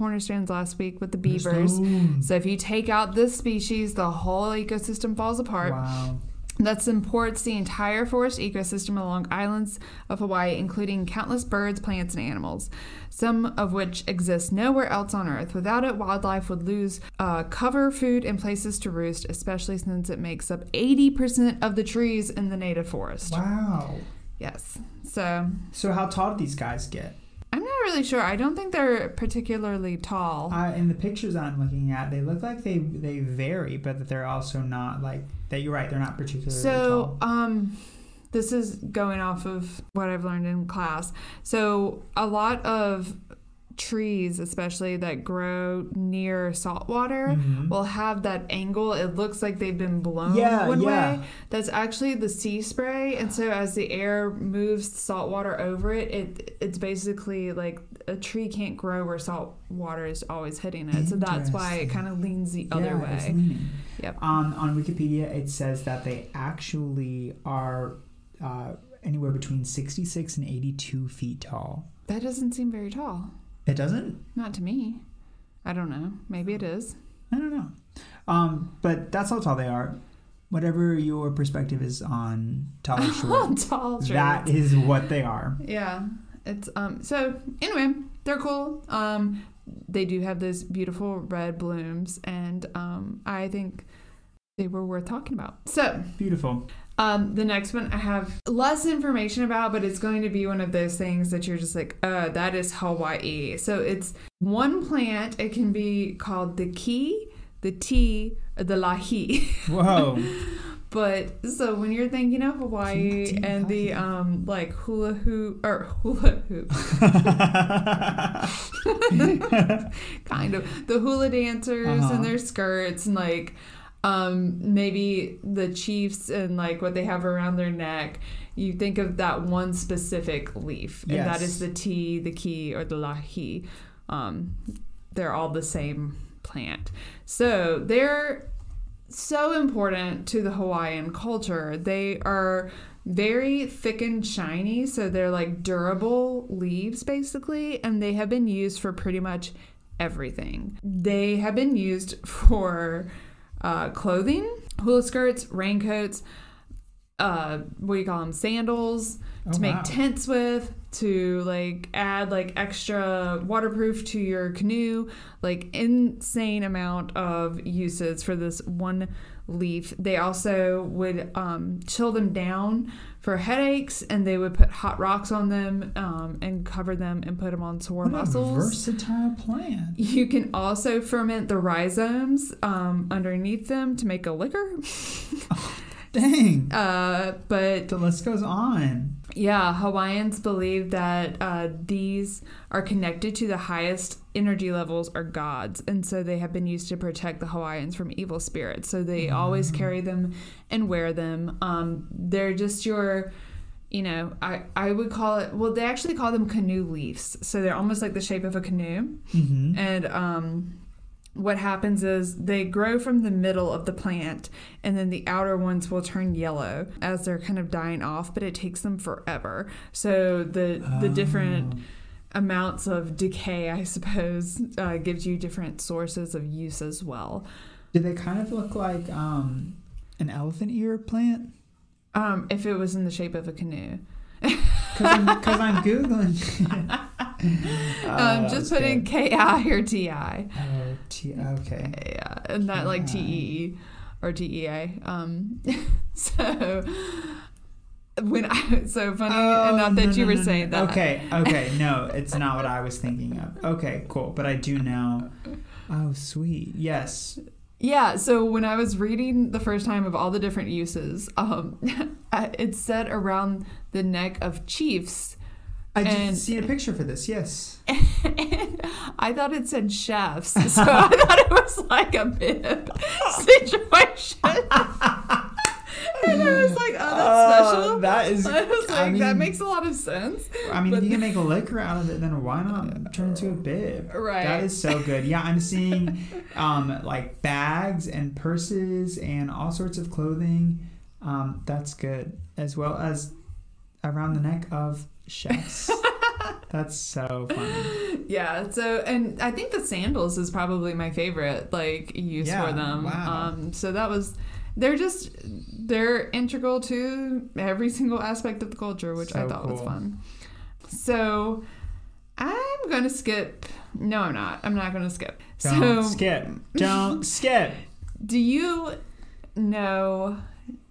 last week with the beavers. So if you take out this species, the whole ecosystem falls apart. Wow. That supports the entire forest ecosystem along islands of Hawaii, including countless birds, plants, and animals, some of which exist nowhere else on Earth. Without it, wildlife would lose uh, cover, food, and places to roost, especially since it makes up 80% of the trees in the native forest. Wow. Yes. So So how tall do these guys get? Really sure. I don't think they're particularly tall. Uh, in the pictures I'm looking at, they look like they they vary, but that they're also not like that. You're right; they're not particularly So, tall. um, this is going off of what I've learned in class. So, a lot of trees, especially that grow near salt water, Mhm. will have that angle. It looks like they've been blown Yeah, one yeah. way. That's actually the sea spray, and so as the air moves salt water over it, it it's basically like a tree can't grow where salt water is always hitting it. So that's why it kind of leans the other yeah, way. Yep. On on Wikipedia, it says that they actually are uh, anywhere between 66 and 82 feet tall. That doesn't seem very tall. It doesn't. Not to me. I don't know. Maybe it is. I don't know. Um, but that's how tall they are. Whatever your perspective is on tall or short, tall that is what they are. Yeah. It's um so anyway, they're cool. Um they do have those beautiful red blooms and um I think they were worth talking about. So, Beautiful. Um, the next one I have less information about, but it's going to be one of those things that you're just like, uh, that is Hawaii. So it's one plant. It can be called the ki, the tea, or the lahi. Whoa. But so when you're thinking of Hawaii Ki, tea, and the um like hula hoop or hula hoop kind of the hula dancers Uh-huh. and their skirts and like um maybe the chiefs and like what they have around their neck you think of that one specific leaf and that Yes. is the tea the key or the lahi um they're all the same plant so they're so important to the Hawaiian culture. They are very thick and shiny, so they're like durable leaves basically, and they have been used for pretty much everything. They have been used for uh, clothing, hula skirts, raincoats, uh, what do you call them, sandals, Oh, to make wow. tents with, to like add like extra waterproof to your canoe, like insane amount of uses for this one leaf. They also would um, chill them down for headaches, and they would put hot rocks on them um, and cover them and put them on sore What muscles. versatile plant. You can also ferment the rhizomes um, underneath them to make a liquor. Dang. Uh, but The list goes on. Yeah, Hawaiians believe that uh, these are connected to the highest energy levels or gods, and so they have been used to protect the Hawaiians from evil spirits. So they always carry them and wear them. Um, they're just your, you know, I I would call it. Well, they actually call them canoe leaves. So they're almost like the shape of a canoe. Mm-hmm. And um, what happens is they grow from the middle of the plant, and then the outer ones will turn yellow as they're kind of dying off. But it takes them forever. So the the different Oh. amounts of decay, I suppose, uh, gives you different sources of use as well. Do they kind of look like um, an elephant ear plant? Um, if it was in the shape of a canoe, Because I'm, I'm Googling. Oh, um, just put in K I or T I. Oh, T- okay. Yeah, and not like. T E E or T E A. Um, so when I so funny enough that Oh, no, you were no, saying no. that. Okay, okay. No, it's not what I was thinking of. Okay, cool. But I do know. Oh, sweet. Yes. Yeah, so when I was reading the first time of all the different uses, um, it said around the neck of chiefs. I did And- see a picture for this. Yes. And I thought it said chefs, so I thought it was like a bib situation. and I was like, oh, that's special. that is. I was like, I mean, that makes a lot of sense. I mean, but- if you can make a liquor out of it, then why not turn into a bib? Right. That is so good. Yeah, I'm seeing um, like bags and purses and all sorts of clothing. Um, that's good, as well as around the neck of chefs. that's so funny. Yeah, so and I think the sandals is probably my favorite like use Yeah, for them. wow. Um so that was they're just they're integral to every single aspect of the culture, which I So thought was fun. So I'm gonna skip no I'm not. I'm not gonna skip. Don't so skip. Don't skip. do you know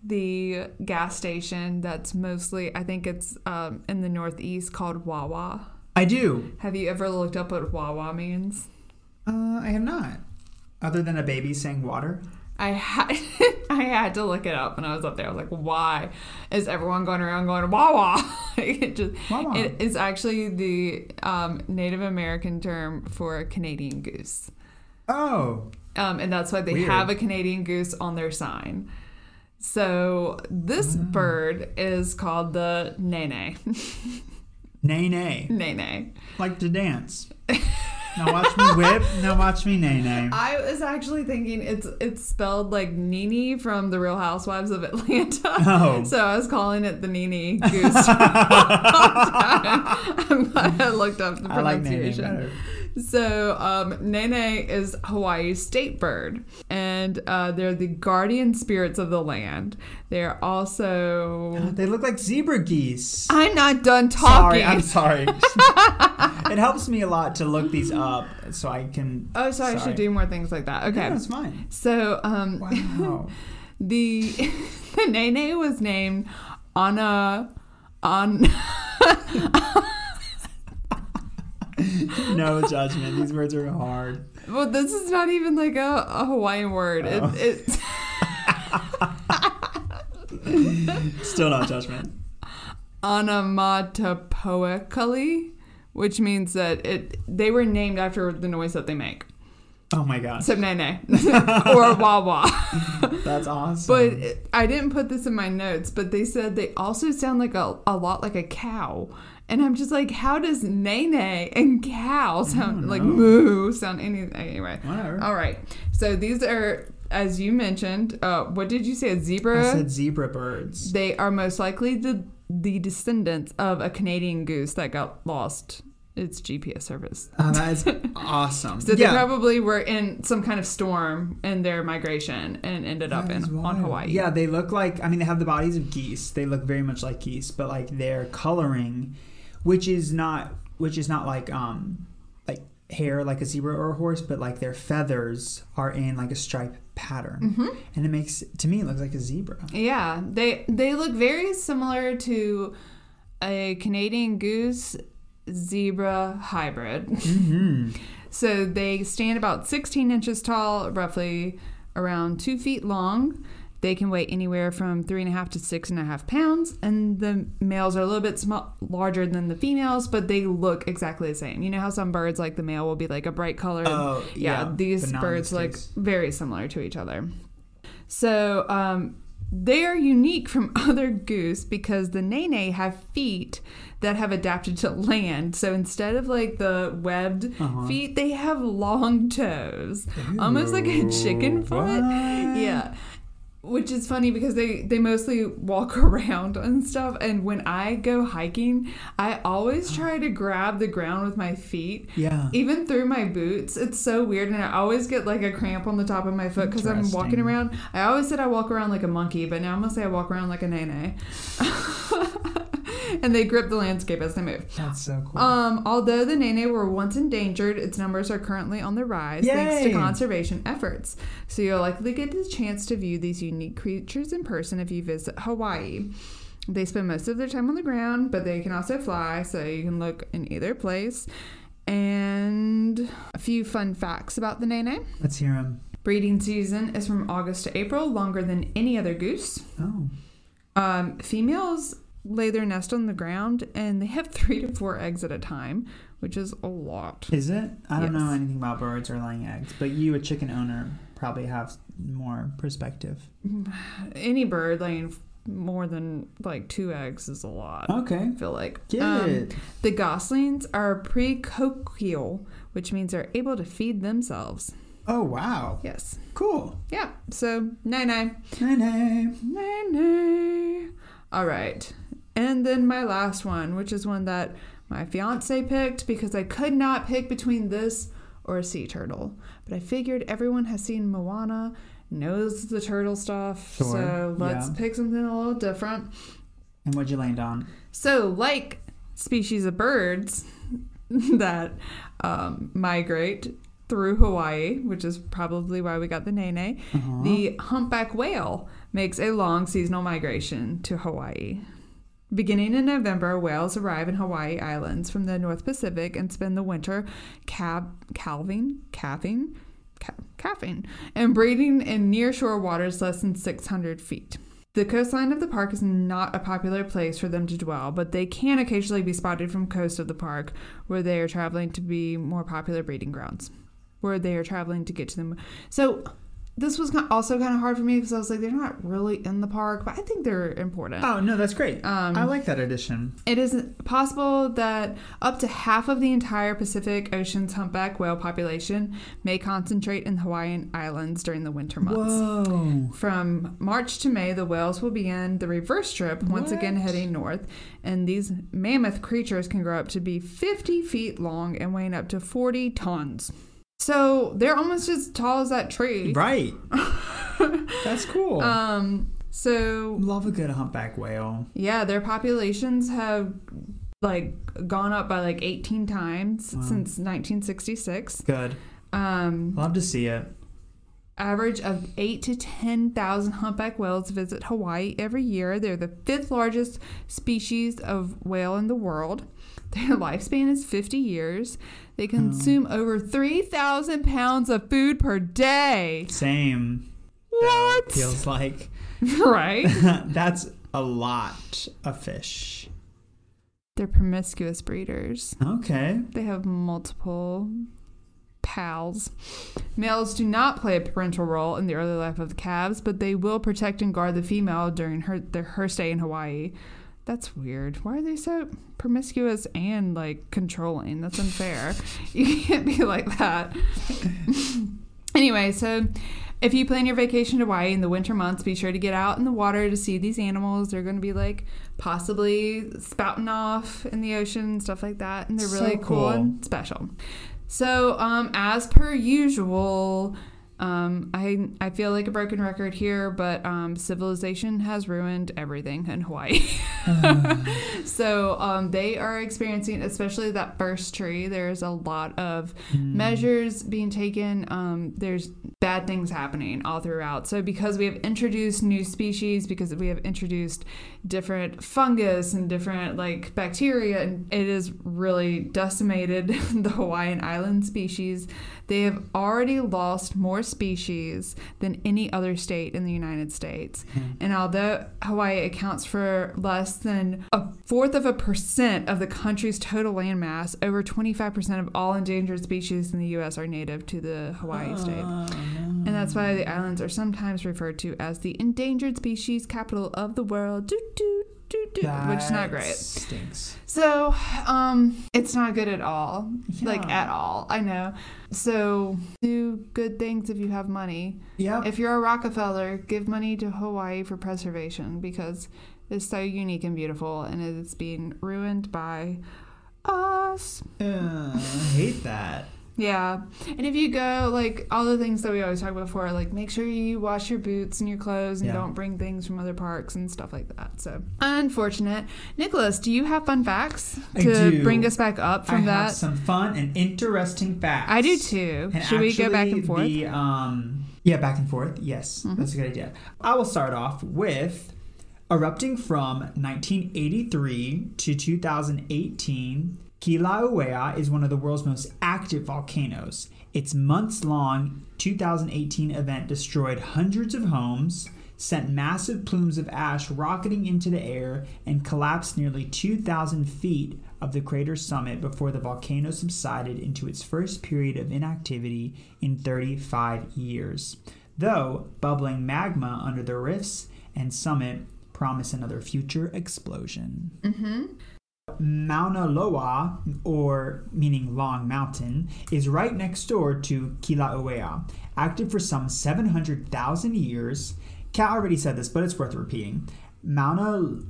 the gas station that's mostly I think it's um, in the northeast called Wawa? I do. Have you ever looked up what Wawa means? Uh, I have not. Other than a baby saying water. I had I had to look it up when I was up there. I was like, why is everyone going around going Wawa? it just Wawa. it is actually the um, Native American term for a Canadian goose, Oh, um, and that's why they Weird. have a Canadian goose on their sign. So this Ah. bird is called the nene. nay. nene. Like to dance. Now watch me whip. Now watch me nay. I was actually thinking it's it's spelled like Nene from the Real Housewives of Atlanta. Oh. So I was calling it the Nene Goose. I'm glad I looked up the I like nay nay pronunciation. better. so um, Nene is Hawaii's state bird, and uh, they're the guardian spirits of the land. They're also. They look like zebra geese. I'm not done talking. Sorry. I'm sorry. it helps me a lot to look these up so I can. oh, so I should do more things like that. Okay. That's fine. So um, Wow. The the Nene was named on a on no judgment. These words are hard. well this is not even like a, a Hawaiian word. Oh. It, it's Still not judgment. onomatopoeically, which means that it they were named after the noise that they make. Oh my god. So Nene or wah wah. That's awesome. But I didn't put this in my notes, but they said they also sound like a, a lot like a cow. And I'm just like, how does nene and cow sound like moo sound anything? Anyway. Whatever. All right. So these are, as you mentioned, uh, what did you say? A zebra? I said zebra birds. they are most likely the, the descendants of a Canadian goose that got lost its GPS service. Oh, that is awesome. So they probably were in some kind of storm in their migration and ended up in is on. Hawaii. Yeah, they look like I mean they have the bodies of geese. They look very much like geese, but like their coloring, which is not which is not like um like hair like a zebra or a horse, but like their feathers are in like a stripe pattern. hmm And it makes to me it looks like a zebra. Yeah, they they look very similar to a Canadian goose zebra hybrid. hmm So they stand about 16 inches tall, roughly around two feet long. They can weigh anywhere from three and a half to six and a half pounds, and the males are a little bit small, larger than the females, but they look exactly the same. You know how some birds, like the male, will be like a bright color. Oh yeah, yeah, these birds look case. very similar to each other. So um, they are unique from other goose because the nene have feet that have adapted to land. So instead of like the webbed Uh-huh. feet, they have long toes, almost like a chicken foot. what? Yeah. Which is funny because they, they mostly walk around and stuff. And when I go hiking, I always try to grab the ground with my feet Yeah. even through my boots. It's so weird. And i always get like a cramp on the top of my foot because i'm walking around. I always said i walk around like a monkey but now i'm gonna say i walk around like a nene and they grip the landscape as they move That's so cool. um, although the nene were once endangered, its numbers are currently on the rise thanks to conservation efforts. So you'll likely get the chance to view these unique creatures in person if you visit Hawaii. They spend most of their time on the ground, but they can also fly, so you can look in either place. And a few fun facts about the nene. Let's hear them. Breeding season is from August to April, longer than any other goose. Oh. Um, females lay their nest on the ground and they have three to four eggs at a time, which is a lot. Is it? I don't know anything about birds or laying eggs, but you, a chicken owner, probably have more perspective. Any bird laying more than like two eggs is a lot. Okay. I feel like. Get Um, it. The goslings are precocial, which means they're able to feed themselves. Oh wow. Yes. Cool. Yeah. So, nine nine. Nene. Nay, nay. All right. And then my last one, which is one that my fiance picked because I could not pick between this or a sea turtle. But I figured everyone has seen Moana, knows the turtle stuff. Sure, So let's yeah. pick something a little different. And what'd you land on? So, like species of birds that um, migrate through Hawaii, which is probably why we got the nene, Uh-huh. the humpback whale makes a long seasonal migration to Hawaii. Beginning in November, whales arrive in Hawaii Islands from the North Pacific and spend the winter cab- calving, calving, ca- calving, and breeding in nearshore waters less than 600 feet. The coastline of the park is not a popular place for them to dwell, but they can occasionally be spotted from coast of the park where they are traveling to be more popular breeding grounds, where they are traveling to get to them. So this was also kind of hard for me because I was like, they're not really in the park, but I think they're important. Oh no, that's great. Um, I like that addition. it is possible that up to half of the entire Pacific Ocean's humpback whale population may concentrate in the Hawaiian Islands during the winter months. Whoa. From March to May, the whales will begin the reverse trip, once again heading north. And these mammoth creatures can grow up to be 50 feet long and weighing up to 40 tons. So they're almost as tall as that tree. Right. that's cool. Um, so Love a good humpback whale. yeah, their populations have like gone up by like 18 times Wow. since 1966. Good. Um, Love to see it. average of eight to ten thousand humpback whales visit Hawaii every year. They're the fifth largest species of whale in the world. Their lifespan is 50 years. They oh. consume over 3,000 pounds of food per day. Same. What? Feels like right? that's a lot of fish. They're promiscuous breeders. Okay. They have multiple pals. Males do not play a parental role in the early life of the calves, but they will protect and guard the female during her their, her stay in Hawaii. That's weird. Why are they so promiscuous and like controlling? That's unfair. you can't be like that. anyway, so if you plan your vacation to Hawaii in the winter months, be sure to get out in the water to see these animals. They're going to be like possibly spouting off in the ocean, stuff like that, and they're So really cool. cool. and special. So, um, as per usual, um, I I feel like a broken record here, but um, civilization has ruined everything in Hawaii. so um, they are experiencing, especially that first tree. There's a lot of measures being taken. Um, there's bad things happening all throughout. So because we have introduced new species, because we have introduced different fungus and different like bacteria, and it has really decimated the Hawaiian island species. They have already lost more species than any other state in the United States. Hmm. And although Hawaii accounts for less than a fourth of a percent of the country's total land mass, over 25% of all endangered species in the U.S. are native to the Hawaii oh, state. And that's why the islands are sometimes referred to as the endangered species capital of the world. Doo, doo, which is not great. Stinks. So, um, it's not good at all. Like at all. I know. So do good things if you have money. Yeah. If you're a Rockefeller, give money to Hawaii for preservation because it's so unique and beautiful and it's being ruined by us. Uh, I hate that. Yeah. And if you go, like all the things that we always talk about before, like make sure you wash your boots and your clothes and Yeah. don't bring things from other parks and stuff like that. So unfortunate. Nicholas, do you have fun facts to bring us back up from I that? have some fun and interesting facts. I do too. And Should we go back and forth? The, um, yeah, back and forth. Yes, Mhm. that's a good idea. I will start off with erupting from 1983 to 2018. Kilauea is one of the world's most active volcanoes. Its months long 2018 event destroyed hundreds of homes, sent massive plumes of ash rocketing into the air, and collapsed nearly 2,000 feet of the crater's summit before the volcano subsided into its first period of inactivity in 35 years. Though bubbling magma under the rifts and summit promise another future explosion. mm-hmm. Mauna Loa, or meaning Long Mountain, is right next door to Kilauea, active for some 700,000 years. Kat already said this, but it's worth repeating. Mauna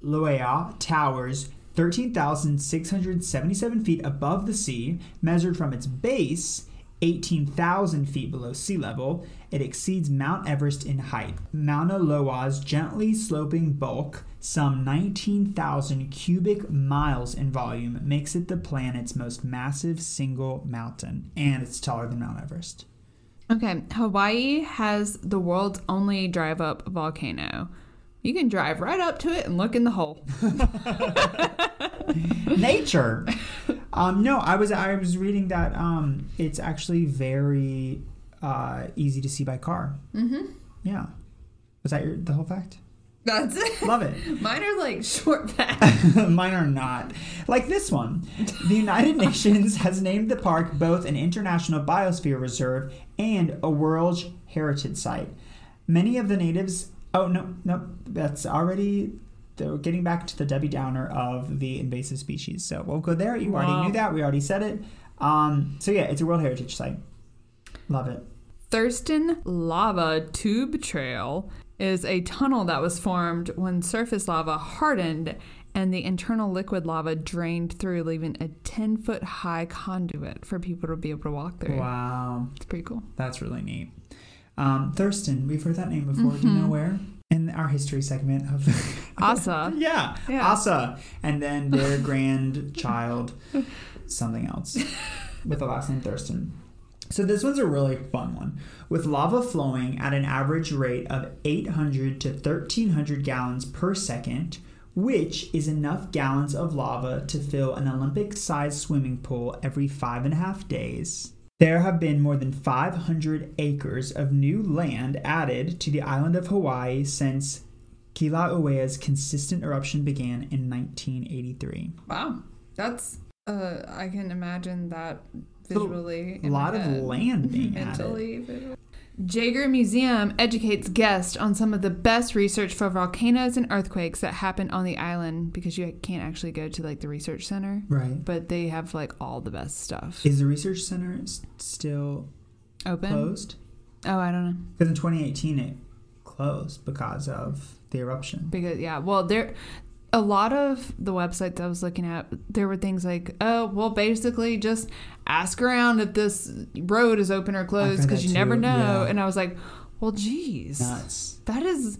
Loa towers 13,677 feet above the sea, measured from its base 18,000 feet below sea level. It exceeds Mount Everest in height. Mauna Loa's gently sloping bulk, some 19,000 cubic miles in volume, makes it the planet's most massive single mountain, and it's taller than Mount Everest. Okay, Hawaii has the world's only drive up volcano. You can drive right up to it and look in the hole. Nature. um, no, I was I was reading that um, it's actually very uh, easy to see by car. Mm-hmm. Yeah. Was that your, the whole fact? That's it. Love it. Mine are like short facts. Mine are not. Like this one. The United Nations has named the park both an international biosphere reserve and a World Heritage Site. Many of the natives. Oh, no, no, that's already. They're getting back to the Debbie Downer of the invasive species. So we'll go there. You Wow. already knew that. We already said it. Um, so yeah, it's a World Heritage Site. Love it. Thurston Lava Tube Trail is a tunnel that was formed when surface lava hardened and the internal liquid lava drained through, leaving a 10 foot high conduit for people to be able to walk through. Wow. It's pretty cool. That's really neat. Um, Thurston, we've heard that name before. Do you Mhm. know where? In our history segment of Asa. yeah, Yeah. Asa, and then their grandchild, something else, with the last name Thurston. So this one's a really fun one. With lava flowing at an average rate of 800 to 1300 gallons per second, which is enough gallons of lava to fill an Olympic sized swimming pool every five and a half days. There have been more than 500 acres of new land added to the island of Hawaii since Kilauea's consistent eruption began in 1983. Wow, that's uh, I can imagine that visually. A lot of land being added. mentally. visually. Jaggar Museum educates guests on some of the best research for volcanoes and earthquakes that happen on the island because you can't actually go to like the research center, Right. but they have like all the best stuff. Is the research center still Open? closed? Oh, I don't know. Because in 2018 it closed because of the eruption. Because yeah, well, there a lot of the websites I was looking at, there were things like, oh, well, basically just ask around if this road is open or closed because you never know. yeah. And I was like, well, geez, Nuts. that is,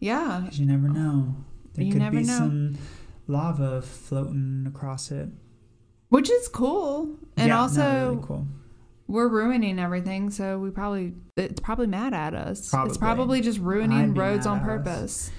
yeah, you never know. There You could be know. some lava floating across it. which is cool. And Yeah, also, really cool. we're ruining everything, so we probably it's probably mad at us. Probably. It's probably just ruining roads on purpose. us.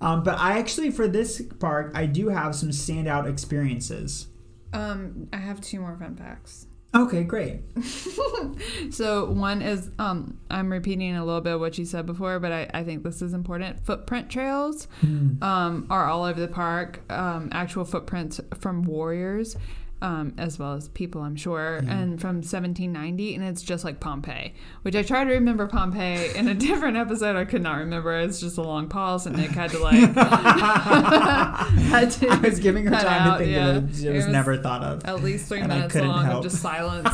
Um, but I actually, for this park, I do have some standout experiences. Um, I have two more fun facts. Okay, great. So one is um I'm repeating a little bit of what you said before, but I, I think this is important. Footprint trails Hmm. um are all over the park. Um actual footprints from warriors. Um, as well as people, I'm sure, Yeah. and from 1790, and it's just like Pompeii, which I tried to remember Pompeii in a different episode. I could not remember. It's just a long pause, and Nick had to like had to I was giving her time to think yeah. of it. It It was, was- never thought of. at least three minutes long help. of just silence.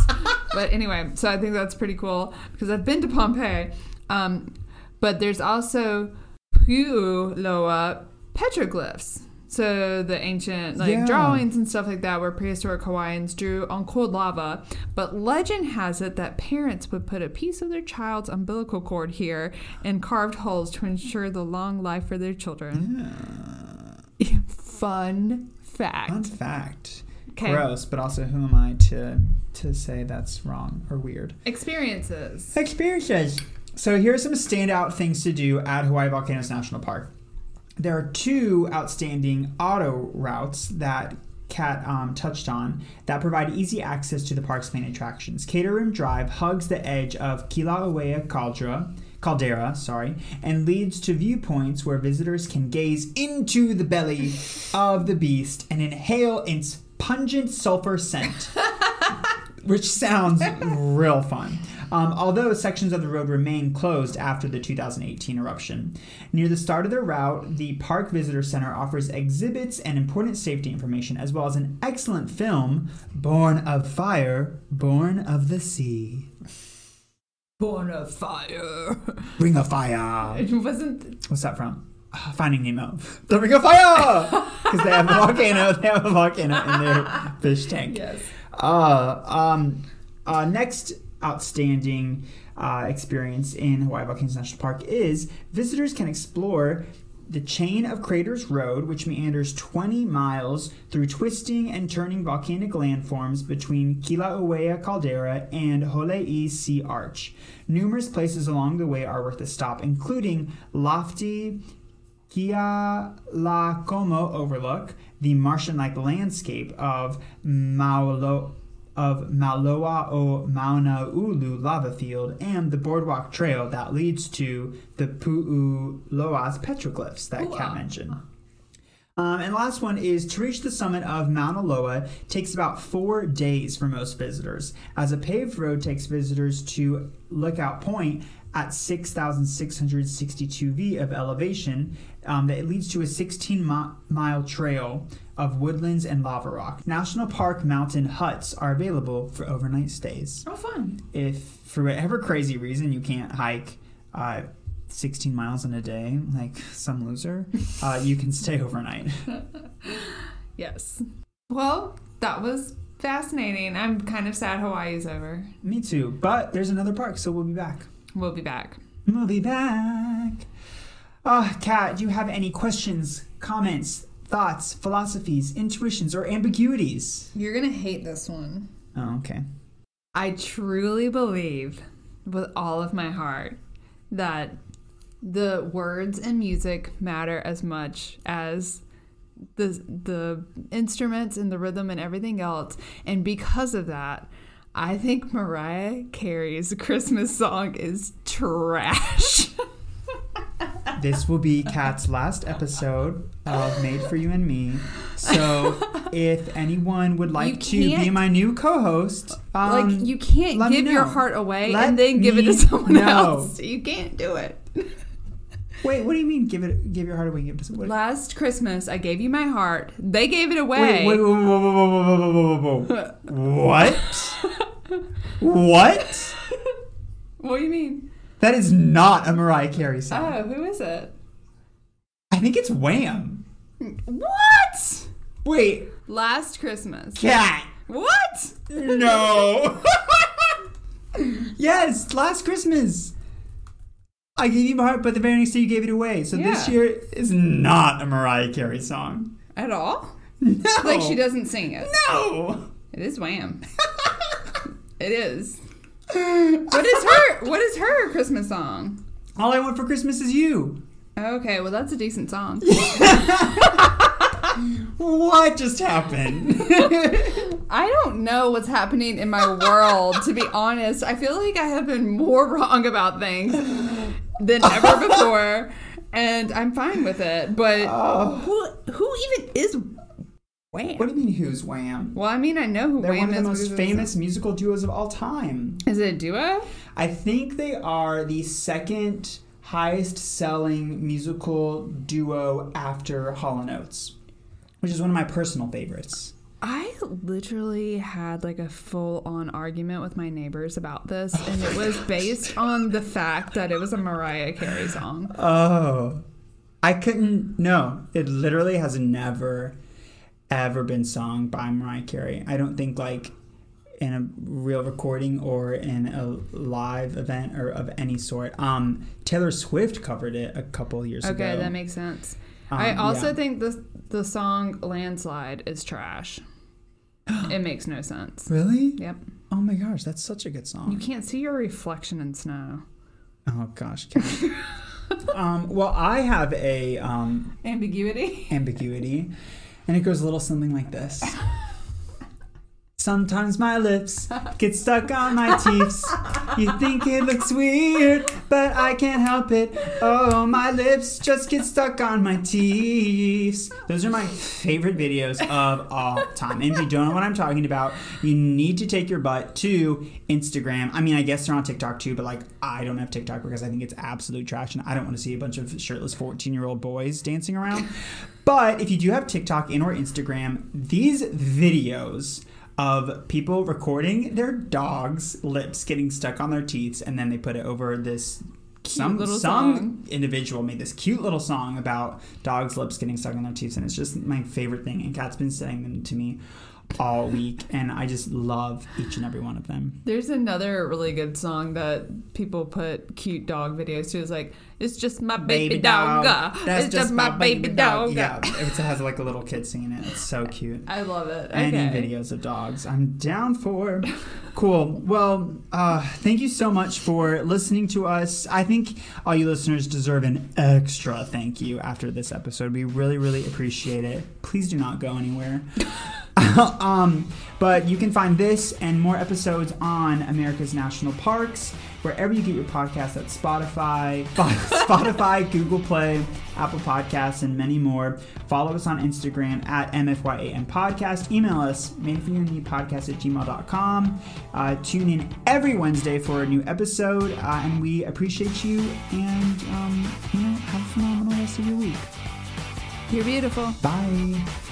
but anyway, so I think that's pretty cool because I've been to Pompeii. Um, but there's also Puuloa petroglyphs. So the ancient like Yeah. drawings and stuff like that where prehistoric Hawaiians drew on cold lava. But legend has it that parents would put a piece of their child's umbilical cord here and carved holes to ensure the long life for their children. Fun fact. Fun fact. Okay. Gross, but also who am I to to say that's wrong or weird? Experiences. Experiences. So here are some standout things to do at Hawaii Volcanoes National Park. There are two outstanding auto routes that Kat um, touched on that provide easy access to the park's main attractions. Crater Rim Drive hugs the edge of Kilauea Caldera, Caldera, sorry, and leads to viewpoints where visitors can gaze into the belly of the beast and inhale its pungent sulfur scent which sounds real fun. Um, although sections of the road remain closed after the 2018 eruption. Near the start of the route, the Park Visitor Center offers exhibits and important safety information, as well as an excellent film, Born of Fire, Born of the Sea. Born of Fire. Ring of Fire. It wasn't. What's that from? Finding Nemo. The Ring of Fire! Because they have a volcano. They have a volcano in their fish tank. Yes. Uh, um, uh, next outstanding uh, experience in Hawaii Volcanoes National Park is visitors can explore the chain of Craters Road, which meanders 20 miles through twisting and turning volcanic landforms between Kilauea Caldera and Holei Sea Arch. Numerous places along the way are worth a stop, including lofty Kia La Overlook, the Martian-like landscape of Maulo of Maloa o Mauna-Ulu lava field, and the boardwalk trail that leads to the Pu'uloa's petroglyphs that Kat mentioned. Um, and last one is to reach the summit of Mauna Loa takes about four days for most visitors, as a paved road takes visitors to Lookout Point at 6,662 feet of elevation. Um, that leads to a 16 mi- mile trail of woodlands and lava rock. National Park mountain huts are available for overnight stays. Oh, fun. If for whatever crazy reason you can't hike uh, 16 miles in a day, like some loser, uh, you can stay overnight. Yes. Well, that was fascinating. I'm kind of sad Hawaii's over. Me too. But there's another park, so we'll be back. We'll be back. We'll be back. Ah, Kat, do you have any questions, comments, thoughts, philosophies, intuitions, or ambiguities? You're gonna hate this one. Oh, okay. I truly believe with all of my heart that the words and music matter as much as the the instruments and the rhythm and everything else. And because of that, I think Mariah Carey's Christmas song is trash. this will be Kat's last episode of Made for You and Me. So if anyone would like to be my new co-host, um, like you can't give your heart away Let and then give it to someone know. else. You can't do it. Wait, what do you mean? Give it, give your heart away. Give it to somebody. Last Christmas, I gave you my heart. They gave it away. Wait, wait, whoa, whoa, whoa, what? what? What do you mean? That is not a Mariah Carey song. Oh, who is it? I think it's Wham. What? Wait. Last Christmas. Cat. What? No. yes, last Christmas. I gave you my heart, but the very next day you gave it away. So this year is not a Mariah Carey song. At all? No. Like she doesn't sing it. No. It is Wham. it is. What is her? What is her Christmas song? All I want for Christmas is you. Okay, well that's a decent song. What just happened? I don't know what's happening in my world, to be honest. I feel like I have been more wrong about things than ever before, and I'm fine with it. But Oh. who who even is Wham? what do you mean, who's Wham? Well, I mean, I know who Wham is. They're one of the most famous musical duos of all time. Is it a duo? I think they are the second highest selling musical duo after Hall & Oates, which is one of my personal favorites. I literally had like a full on argument with my neighbors about this, and it was based on the fact that it was a Mariah Carey song. Oh. I couldn't no. It literally has never ever been sung by Mariah Carey. I don't think like in a real recording or in a live event or of any sort. Um Taylor Swift covered it a couple years ago. Okay, that makes sense. Um, I also yeah. think the the song "Landslide" is trash. it makes no sense. Really? Yep, Oh my gosh, that's such a good song. you can't see your reflection in snow. Oh gosh. Um well I have a um Ambiguity. ambiguity, and it goes a little something like this. Sometimes my lips get stuck on my teeth. You think it looks weird, but I can't help it. Oh, my lips just get stuck on my teeth. Those are my favorite videos of all time. And if you don't know what I'm talking about, you need to take your butt to Instagram. I mean, I guess they're on TikTok too, but like, I don't have TikTok because I think it's absolute trash and I don't want to see a bunch of shirtless 14 year old boys dancing around. But if you do have TikTok and or Instagram, these videos of people recording their dog's lips getting stuck on their teeth and then they put it over this some little some song. individual made this cute little song about dogs' lips getting stuck on their teeth and it's just my favorite thing and Kat's been sending them to me all week and I just love each and every one of them. There's another really good song that people put cute dog videos to. It's like, it's just my baby, dog. That's it's just, my baby, dog. Yeah, it has like a little kid singing it. It's so cute. I love it. any Okay. videos of dogs i'm down for cool well uh, thank you so much for listening to us i think all you listeners deserve an extra thank you after this episode we really really appreciate it please do not go anywhere um, but you can find this and more episodes on America's National Parks wherever you get your podcasts at Spotify, Spotify, Google Play, Apple Podcasts, and many more. Follow us on Instagram at MFYAM Podcast. Email us, podcast at gmail.com. Uh, tune in every Wednesday for a new episode, uh, and we appreciate you. And, um, you know, have a phenomenal rest of your week. You're beautiful. Bye.